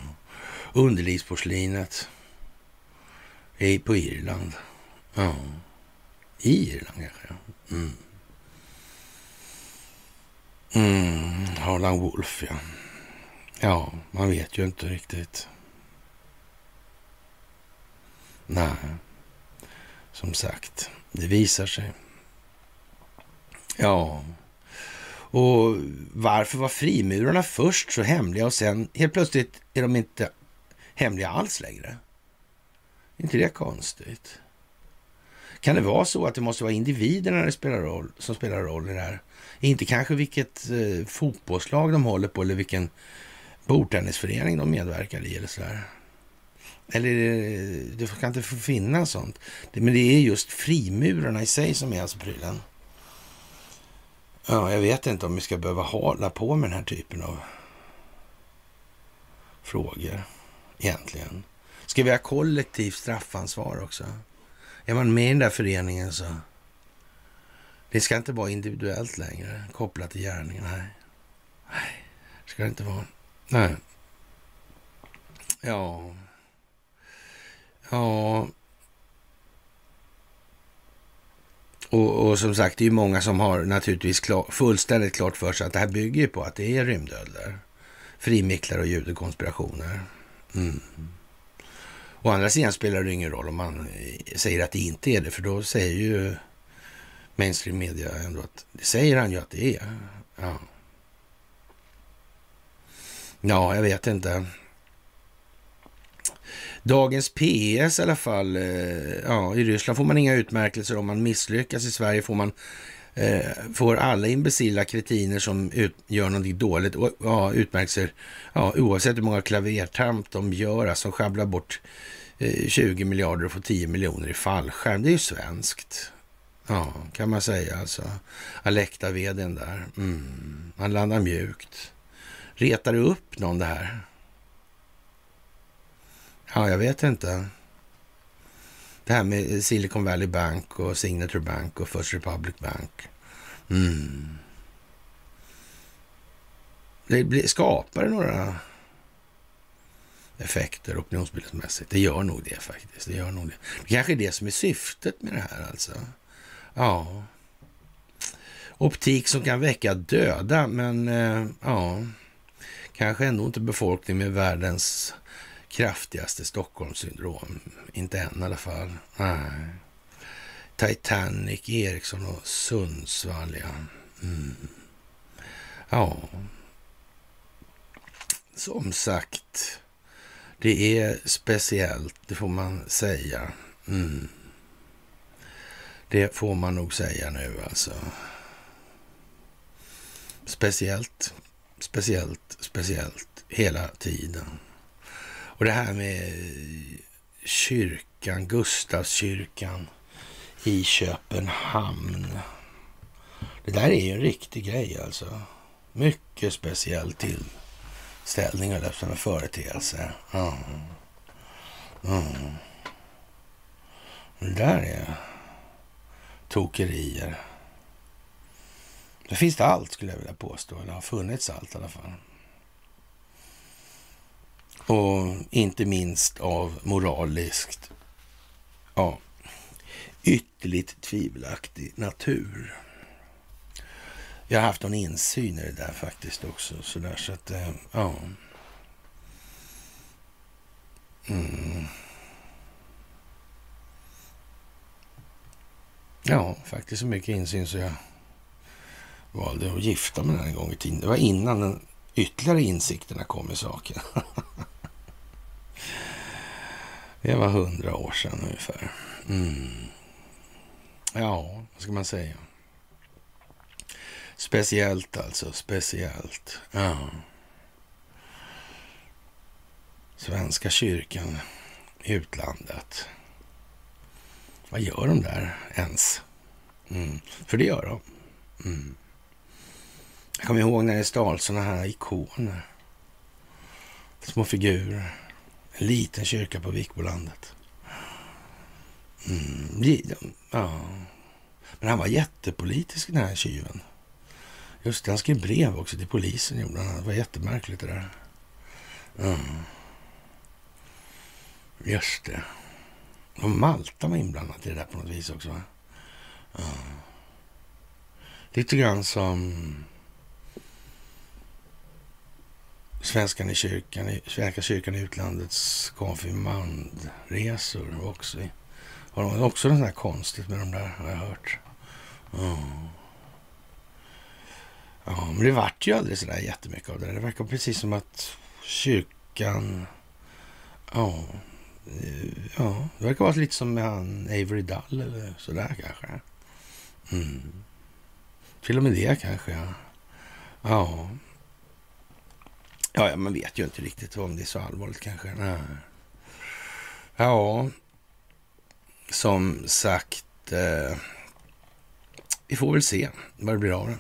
Underlivsporslinet är på Irland. Ja. Irland kanske. Mm. Mm, Harlan Wolf, ja. Ja, man vet ju inte riktigt. Nej, som sagt, det visar sig. Ja, och varför var frimurarna först så hemliga och sen helt plötsligt är de inte hemliga alls längre? Är inte det konstigt? Kan det vara så att det måste vara individerna det spelar roll, som spelar roll i det här? Inte kanske vilket eh, fotbollslag de håller på eller vilken bordtennisförening de medverkar i eller sådär. Eller eh, det kan inte få finnas sånt. Men det är just frimurarna i sig som är alltså prylen. Ja, jag vet inte om vi ska behöva hålla på med den här typen av frågor egentligen. Ska vi ha kollektivt straffansvar också? Är man med i den där föreningen så... Det ska inte vara individuellt längre, kopplat till gärningen. Nej, nej, ska det inte vara. Nej. Ja, Ja. Och, och, som sagt, det är ju många som har naturligtvis klar, fullständigt klart för sig att det här bygger på att det är rymdölder, frimicklare och judekonspirationer. Mm. Å andra sidan spelar det ingen roll om man säger att det inte är det, för då säger ju mainstream media ändå att det säger han ju att det är. Ja, ja jag vet inte. Dagens PS i alla fall. Eh, ja, I Ryssland får man inga utmärkelser om man misslyckas. I Sverige får man eh, får alla imbecilla kretiner som ut, gör någonting dåligt och, ja, utmärkelser ja, oavsett hur många klavertramp de gör. Alltså sjabblar bort eh, 20 miljarder och får 10 miljoner i fallskärm. Det är ju svenskt. Ja, kan man säga alltså. Alekta-vdn där. Mm. Han landar mjukt. Retar det upp någon det här? Ja, jag vet inte. Det här med Silicon Valley Bank och Signature Bank och First Republic Bank. Mm. Det blir, skapar det några effekter opinionsbildningsmässigt? Det gör nog det faktiskt. Det gör nog det. Det kanske är det som är syftet med det här alltså. Ja. Optik som kan väcka döda, men eh, ja, kanske ändå inte befolkning med världens kraftigaste Stockholmssyndrom. Inte än i alla fall. Nej. Titanic, Ericsson och Sundsvall, ja. Mm. Ja. Som sagt, det är speciellt, det får man säga. Mm. Det får man nog säga nu alltså. Speciellt, speciellt, speciellt hela tiden. Och det här med eh, kyrkan, Gustavskyrkan i Köpenhamn. Det där är ju en riktig grej alltså. Mycket speciell tillställning eller som en företeelse. Mm. Mm. Det där är tokerier. Det finns det allt skulle jag vilja påstå, Det har funnits allt i alla fall. Och inte minst av moraliskt, ja, ytterligt tvivelaktig natur. Jag har haft någon insyn i det där faktiskt också. Så, där, så att, eh, ja. Mm. Ja, faktiskt så mycket insyn så jag valde att gifta mig den en gång i tiden. Det var innan den ytterligare insikterna kom i saken. (laughs) Det var hundra år sedan ungefär. Mm. Ja, vad ska man säga? Speciellt alltså, speciellt. Ja. Svenska kyrkan i utlandet. Vad gör de där ens? Mm. För det gör de. Mm. Jag kommer ihåg när det stals sådana här ikoner. Små figurer. En liten kyrka på Vikbolandet. Mm. Ja. Men han var jättepolitisk den här tjuven. Just det, han skrev brev också till polisen. Gjorde han. Det var jättemärkligt det där. Mm. Just det. Och Malta var inblandat i det där på något vis också. Va? Mm. Lite grann som Svenskan i kyrkan, Svenska kyrkan i utlandets konfirmandresor också. Har de också något sånt här konstigt med de där, har jag hört. Ja. ja, men det vart ju aldrig sådär jättemycket av det där. Det verkar precis som att kyrkan... Ja, ja det verkar vara lite som med han Avery Dull eller sådär kanske. Mm. Till och med det kanske, ja. Ja. Ja, man vet ju inte riktigt om det är så allvarligt kanske. Nej. Ja, som sagt. Eh, vi får väl se vad det blir av den.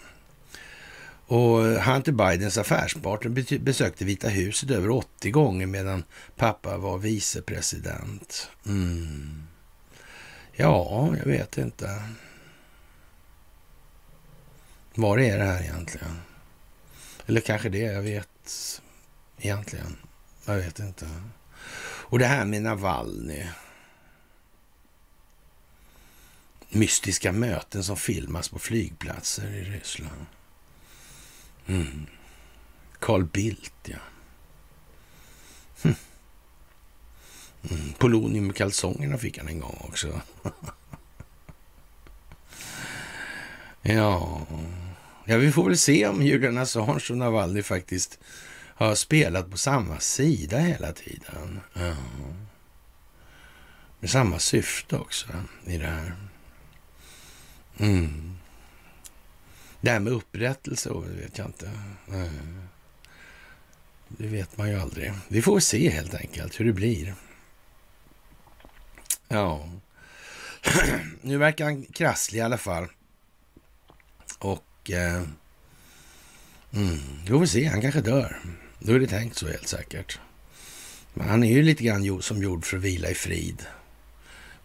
Och Hunter Bidens affärspartner besökte Vita huset över 80 gånger medan pappa var vicepresident. Mm. Ja, jag vet inte. Var är det här egentligen? Eller kanske det, jag vet egentligen. Jag vet inte. Och det här med Navalny. Mystiska möten som filmas på flygplatser i Ryssland. Mm. Carl Bildt, ja. Hm. Mm. Polonium i kalsongerna fick han en gång också. (laughs) ja. ja, vi får väl se om Julian Assange och Navalny faktiskt har spelat på samma sida hela tiden. Ja. Med samma syfte också i det här. Mm. Det här med upprättelse, oh, det vet jag inte. Det vet man ju aldrig. Vi får se helt enkelt hur det blir. Ja, (clears throat) nu verkar han krasslig i alla fall. Och eh, mm, vi får se, han kanske dör. Då är det tänkt så helt säkert. Men han är ju lite grann som gjord för att vila i frid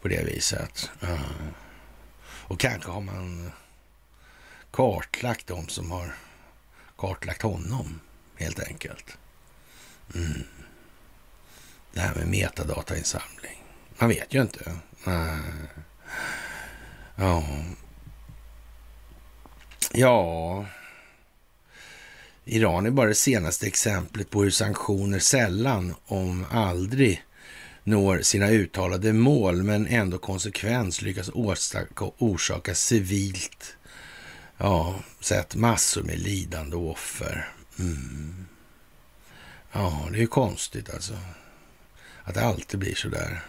på det viset. Ja. Och kanske har man kartlagt de som har kartlagt honom, helt enkelt. Mm. Det här med metadatainsamling. Man vet ju inte. Uh. Ja. Ja. Iran är bara det senaste exemplet på hur sanktioner sällan, om aldrig, når sina uttalade mål men ändå konsekvens lyckas orsaka civilt ja, sett massor med lidande och offer. Mm. Ja, det är ju konstigt alltså. Att det alltid blir så där.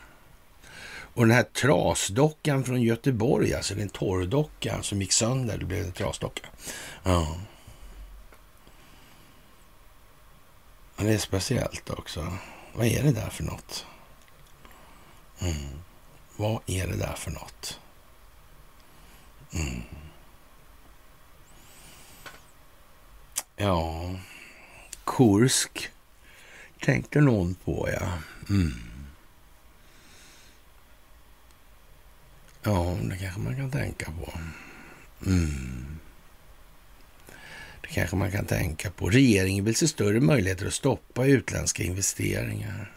Och den här trasdockan från Göteborg, alltså den torrdocka som gick sönder, det blev en trasdocka. Ja. Men Det är speciellt också. Vad är det där för något? Mm. Vad är det där för något? Mm. Ja, Kursk tänkte någon på, ja. Mm. Ja, det kanske man kan tänka på. Mm. Det kanske man kan tänka på. Regeringen vill se större möjligheter att stoppa utländska investeringar.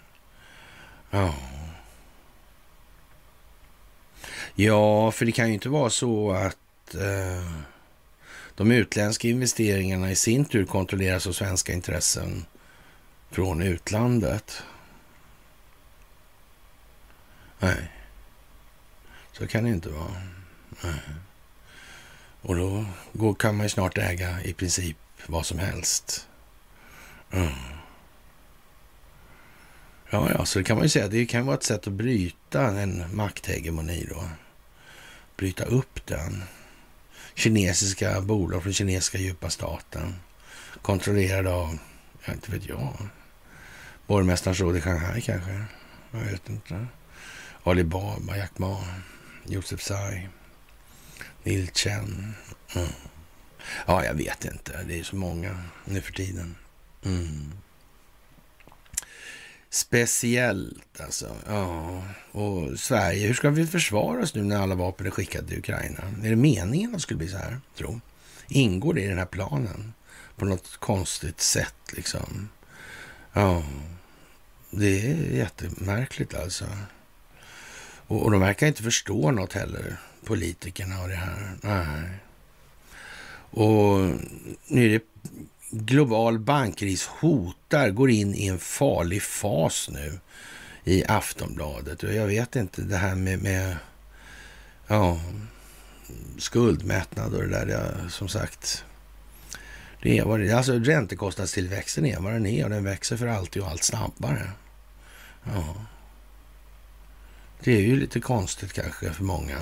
Ja. Ja, för det kan ju inte vara så att eh, de utländska investeringarna i sin tur kontrolleras av svenska intressen från utlandet. Nej, så kan det inte vara. Nej. Och då kan man ju snart äga i princip vad som helst. Mm. Ja, ja, så det kan man ju säga. Det kan vara ett sätt att bryta en makthegemoni då. Bryta upp den. Kinesiska bolag från kinesiska djupa staten. Kontrollerade av, jag inte vet jag, borgmästarens råd i Shanghai kanske. Jag vet inte. Alibaba, Jack Ma, Josef Tsai, Neil Mm. Ja, jag vet inte. Det är så många nu för tiden. Mm. Speciellt alltså. Ja, och Sverige, hur ska vi försvara oss nu när alla vapen är skickade till Ukraina? Är det meningen att det skulle bli så här, tro? Ingår det i den här planen på något konstigt sätt liksom? Ja, det är jättemärkligt alltså. Och, och de verkar inte förstå något heller, politikerna och det här. Nej. Och nu är det global bankkris hotar, går in i en farlig fas nu i Aftonbladet. Och jag vet inte, det här med, med ja, skuldmättnad och det där, ja, som sagt. Det är vad det är. Alltså räntekostnadstillväxten är vad den är och den växer för alltid och allt snabbare. Ja. Det är ju lite konstigt kanske för många.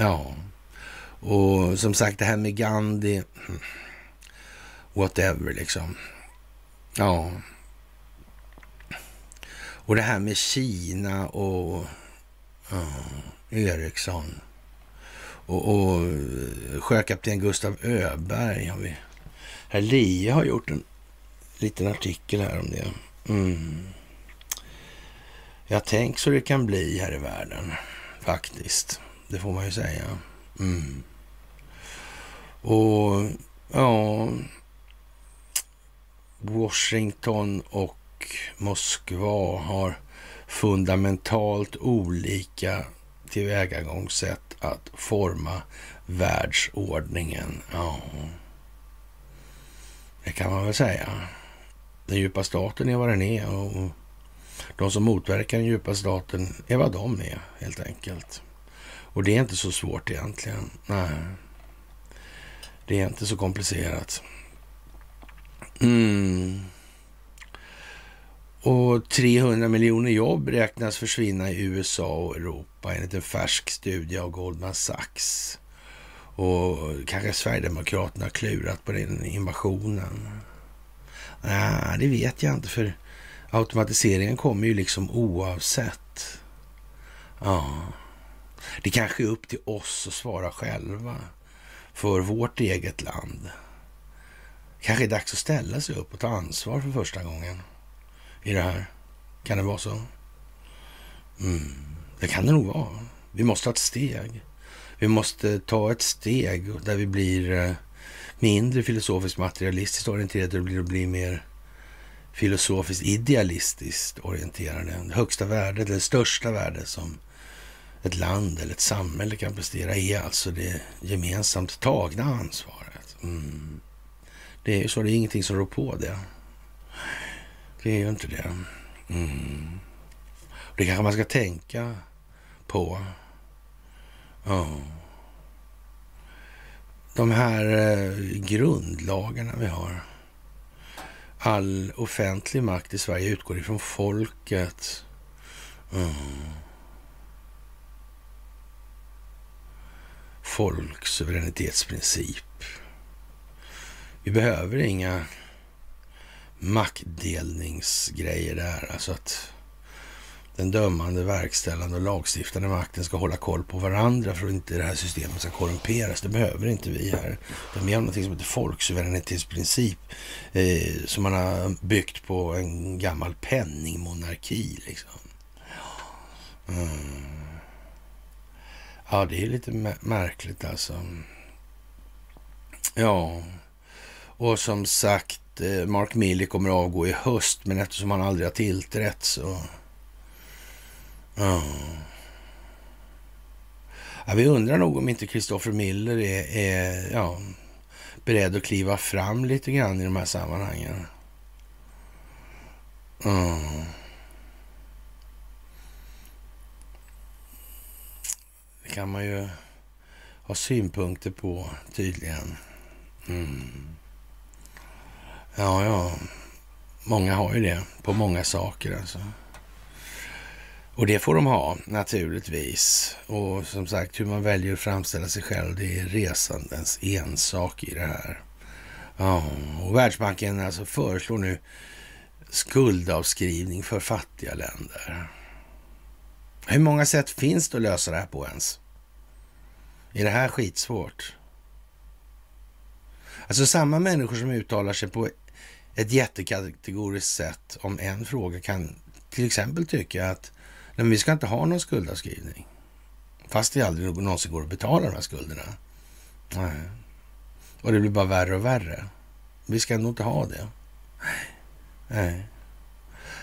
Ja. Och som sagt, det här med Gandhi whatever liksom. Ja. Och det här med Kina och ja, Ericsson. Och, och eh, sjökapten Gustav Öberg har vi. Herr Lie har gjort en liten artikel här om det. Mm. Jag tänk så det kan bli här i världen, faktiskt. Det får man ju säga. Mm. Och ja, Washington och Moskva har fundamentalt olika tillvägagångssätt att forma världsordningen. Ja, det kan man väl säga. Den djupa staten är vad den är och de som motverkar den djupa staten är vad de är, helt enkelt. Och det är inte så svårt egentligen. Nej, det är inte så komplicerat. Mm. Och 300 miljoner jobb räknas försvinna i USA och Europa enligt en färsk studie av Goldman Sachs. Och kanske Sverigedemokraterna har klurat på den invasionen. Nej, det vet jag inte för automatiseringen kommer ju liksom oavsett. Ja, det kanske är upp till oss att svara själva för vårt eget land kanske är dags att ställa sig upp och ta ansvar för första gången i det här. Kan det vara så? Mm, det kan det nog vara. Vi måste ta ett steg. Vi måste ta ett steg där vi blir eh, mindre filosofiskt materialistiskt orienterade och blir, blir mer filosofiskt idealistiskt orienterade. Det högsta värdet, det största värdet som ett land eller ett samhälle kan prestera är alltså det gemensamt tagna ansvaret. Mm. Det är ju så, det är ingenting som rår på det. Det är ju inte det. Mm. Det kanske man ska tänka på. Oh. De här eh, grundlagarna vi har. All offentlig makt i Sverige utgår ifrån folket. Mm. Folksuveränitetsprincip. Vi behöver inga maktdelningsgrejer där. Alltså att den dömande, verkställande och lagstiftande makten ska hålla koll på varandra för att inte det här systemet ska korrumperas. Det behöver inte vi här. Vi har någonting som heter folksuveränitetsprincip eh, som man har byggt på en gammal penningmonarki. Liksom. Mm. Ja, det är lite märkligt alltså. Ja. Och som sagt, eh, Mark Milley kommer att avgå i höst, men eftersom han aldrig har tillträtt så... Ja. ja vi undrar nog om inte Christopher Miller är, är ja, beredd att kliva fram lite grann i de här sammanhangen. Ja. Kan man ju ha synpunkter på tydligen. Mm. Ja, ja. Många har ju det på många saker alltså. Och det får de ha naturligtvis. Och som sagt, hur man väljer att framställa sig själv, det är resandens ensak i det här. Ja, och Världsbanken alltså föreslår nu skuldavskrivning för fattiga länder. Hur många sätt finns det att lösa det här på ens? Är det här skitsvårt? Alltså samma människor som uttalar sig på ett jättekategoriskt sätt om en fråga kan till exempel tycka att nej, vi ska inte ha någon skuldavskrivning. Fast det aldrig någonsin går att betala de här skulderna. Nej. Och det blir bara värre och värre. Vi ska nog inte ha det. Nej.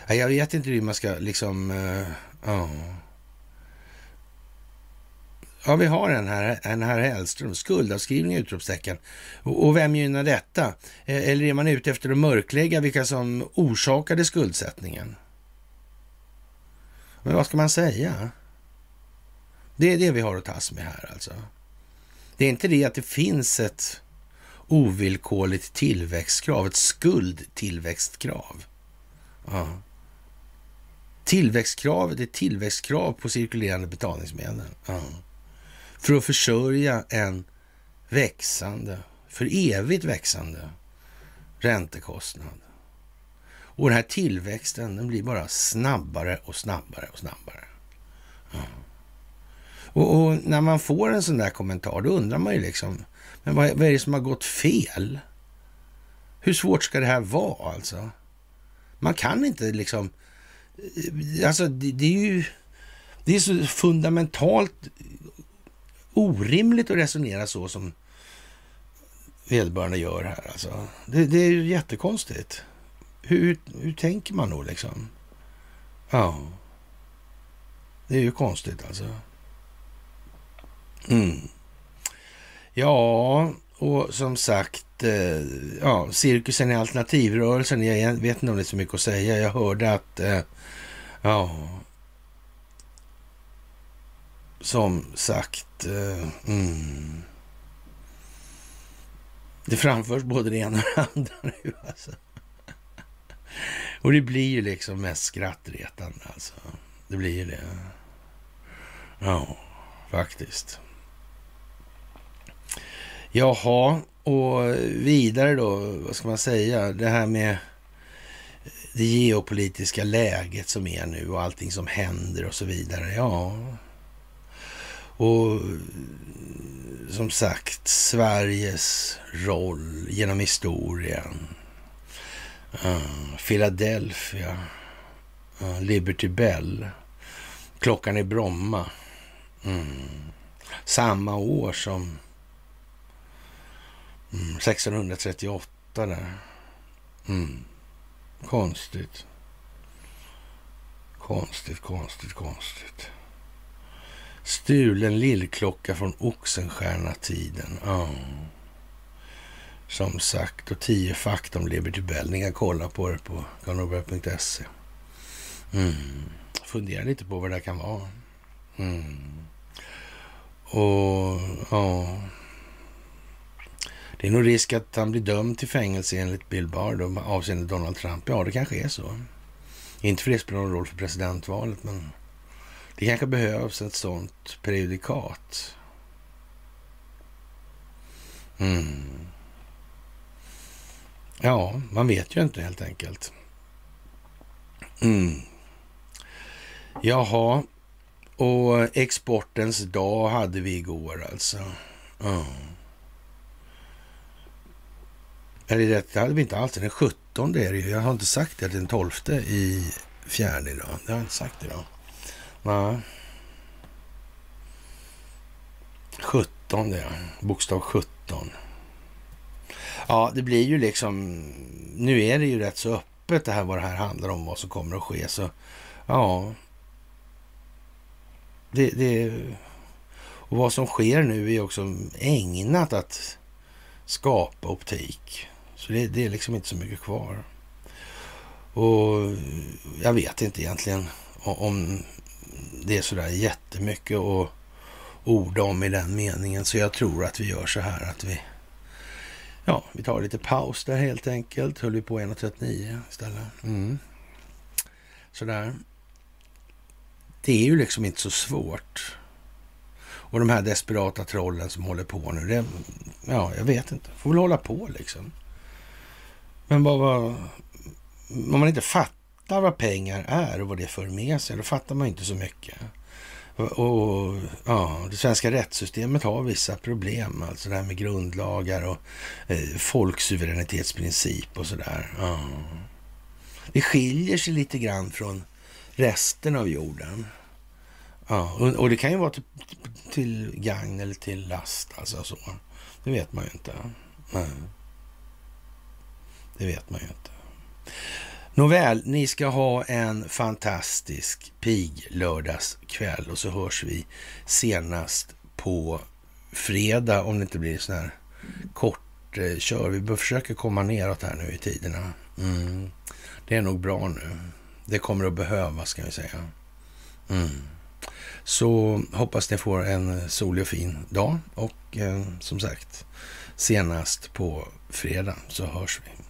Nej. Jag vet inte hur man ska liksom... Uh, uh. Ja, vi har en här, en här Hellström. Skuldavskrivning, utropstecken. Och, och vem gynnar detta? E, eller är man ute efter att mörklägga vilka som orsakade skuldsättningen? Men vad ska man säga? Det är det vi har att tas med här alltså. Det är inte det att det finns ett ovillkorligt tillväxtkrav, ett skuldtillväxtkrav. Ja. Tillväxtkravet är tillväxtkrav på cirkulerande betalningsmedel. Ja. För att försörja en växande, för evigt växande räntekostnad. Och den här tillväxten den blir bara snabbare och snabbare och snabbare. Ja. Och, och, när man får en sån där kommentar, då undrar man ju liksom, men vad, vad är det som har gått fel? Hur svårt ska det här vara alltså? Man kan inte liksom, eh, alltså det, det är ju, det är så fundamentalt orimligt att resonera så som vederbörande gör här alltså. Det, det är ju jättekonstigt. Hur, hur tänker man då liksom? Ja. Det är ju konstigt alltså. Mm. Ja, och som sagt, eh, ja, cirkusen i alternativrörelsen, jag vet inte om det är så mycket att säga. Jag hörde att, eh, ja, som sagt, eh, mm, det framförs både det ena och det andra nu alltså. Och det blir ju liksom mest skrattretande alltså. Det blir ju det. Ja, faktiskt. Jaha, och vidare då, vad ska man säga, det här med det geopolitiska läget som är nu och allting som händer och så vidare. Ja, och som sagt, Sveriges roll genom historien Uh, Philadelphia, uh, Liberty Bell, klockan i Bromma. Mm. Samma år som mm, 1638 där. Mm. Konstigt. Konstigt, konstigt, konstigt. Stulen lillklocka från Oxenstierna-tiden. Oh. Som sagt, och tio fakta om Liberty Bell. Ni kan kolla på det på karlnorberg.se. Mm. Fundera lite på vad det kan vara. Mm. Och ja... Det är nog risk att han blir dömd till fängelse enligt Bill Barr avseende Donald Trump. Ja, det kanske är så. Inte för det spelar någon roll för presidentvalet, men det kanske behövs ett sånt prejudikat. Mm. Ja, man vet ju inte helt enkelt. Mm. Jaha, och exportens dag hade vi igår alltså. Mm. Eller det hade vi inte alls, den 17 är det ju. Jag har inte sagt det, den 12 i fjärde idag. Det har jag inte sagt idag. Nej. 17 det, bokstav 17. Ja, det blir ju liksom... Nu är det ju rätt så öppet det här vad det här handlar om, vad som kommer att ske. Så ja... Det, det, och vad som sker nu är också ägnat att skapa optik. Så det, det är liksom inte så mycket kvar. Och jag vet inte egentligen om det är sådär jättemycket att orda om i den meningen. Så jag tror att vi gör så här att vi Ja, vi tar lite paus där helt enkelt. Höll vi på 1.39 istället. Mm. Sådär. det är ju liksom inte så svårt. Och de här desperata trollen som håller på nu, det, ja, jag vet inte. Får väl hålla på liksom. Men vad, vad, om man inte fattar fattar vad pengar är och vad det för med sig, då fattar man inte så mycket. Och, ja, det svenska rättssystemet har vissa problem, alltså det här med grundlagar och eh, folksuveränitetsprincip och sådär. Ja. Det skiljer sig lite grann från resten av jorden. Ja, och, och det kan ju vara till, till gagn eller till last, alltså så. Det vet man ju inte. Nej. Det vet man ju inte. Nåväl, ni ska ha en fantastisk pig lördagskväll och så hörs vi senast på fredag om det inte blir sån här kort eh, kör. Vi försöker komma neråt här nu i tiderna. Mm. Det är nog bra nu. Det kommer att behövas kan vi säga. Mm. Så hoppas ni får en solig och fin dag och eh, som sagt senast på fredag så hörs vi.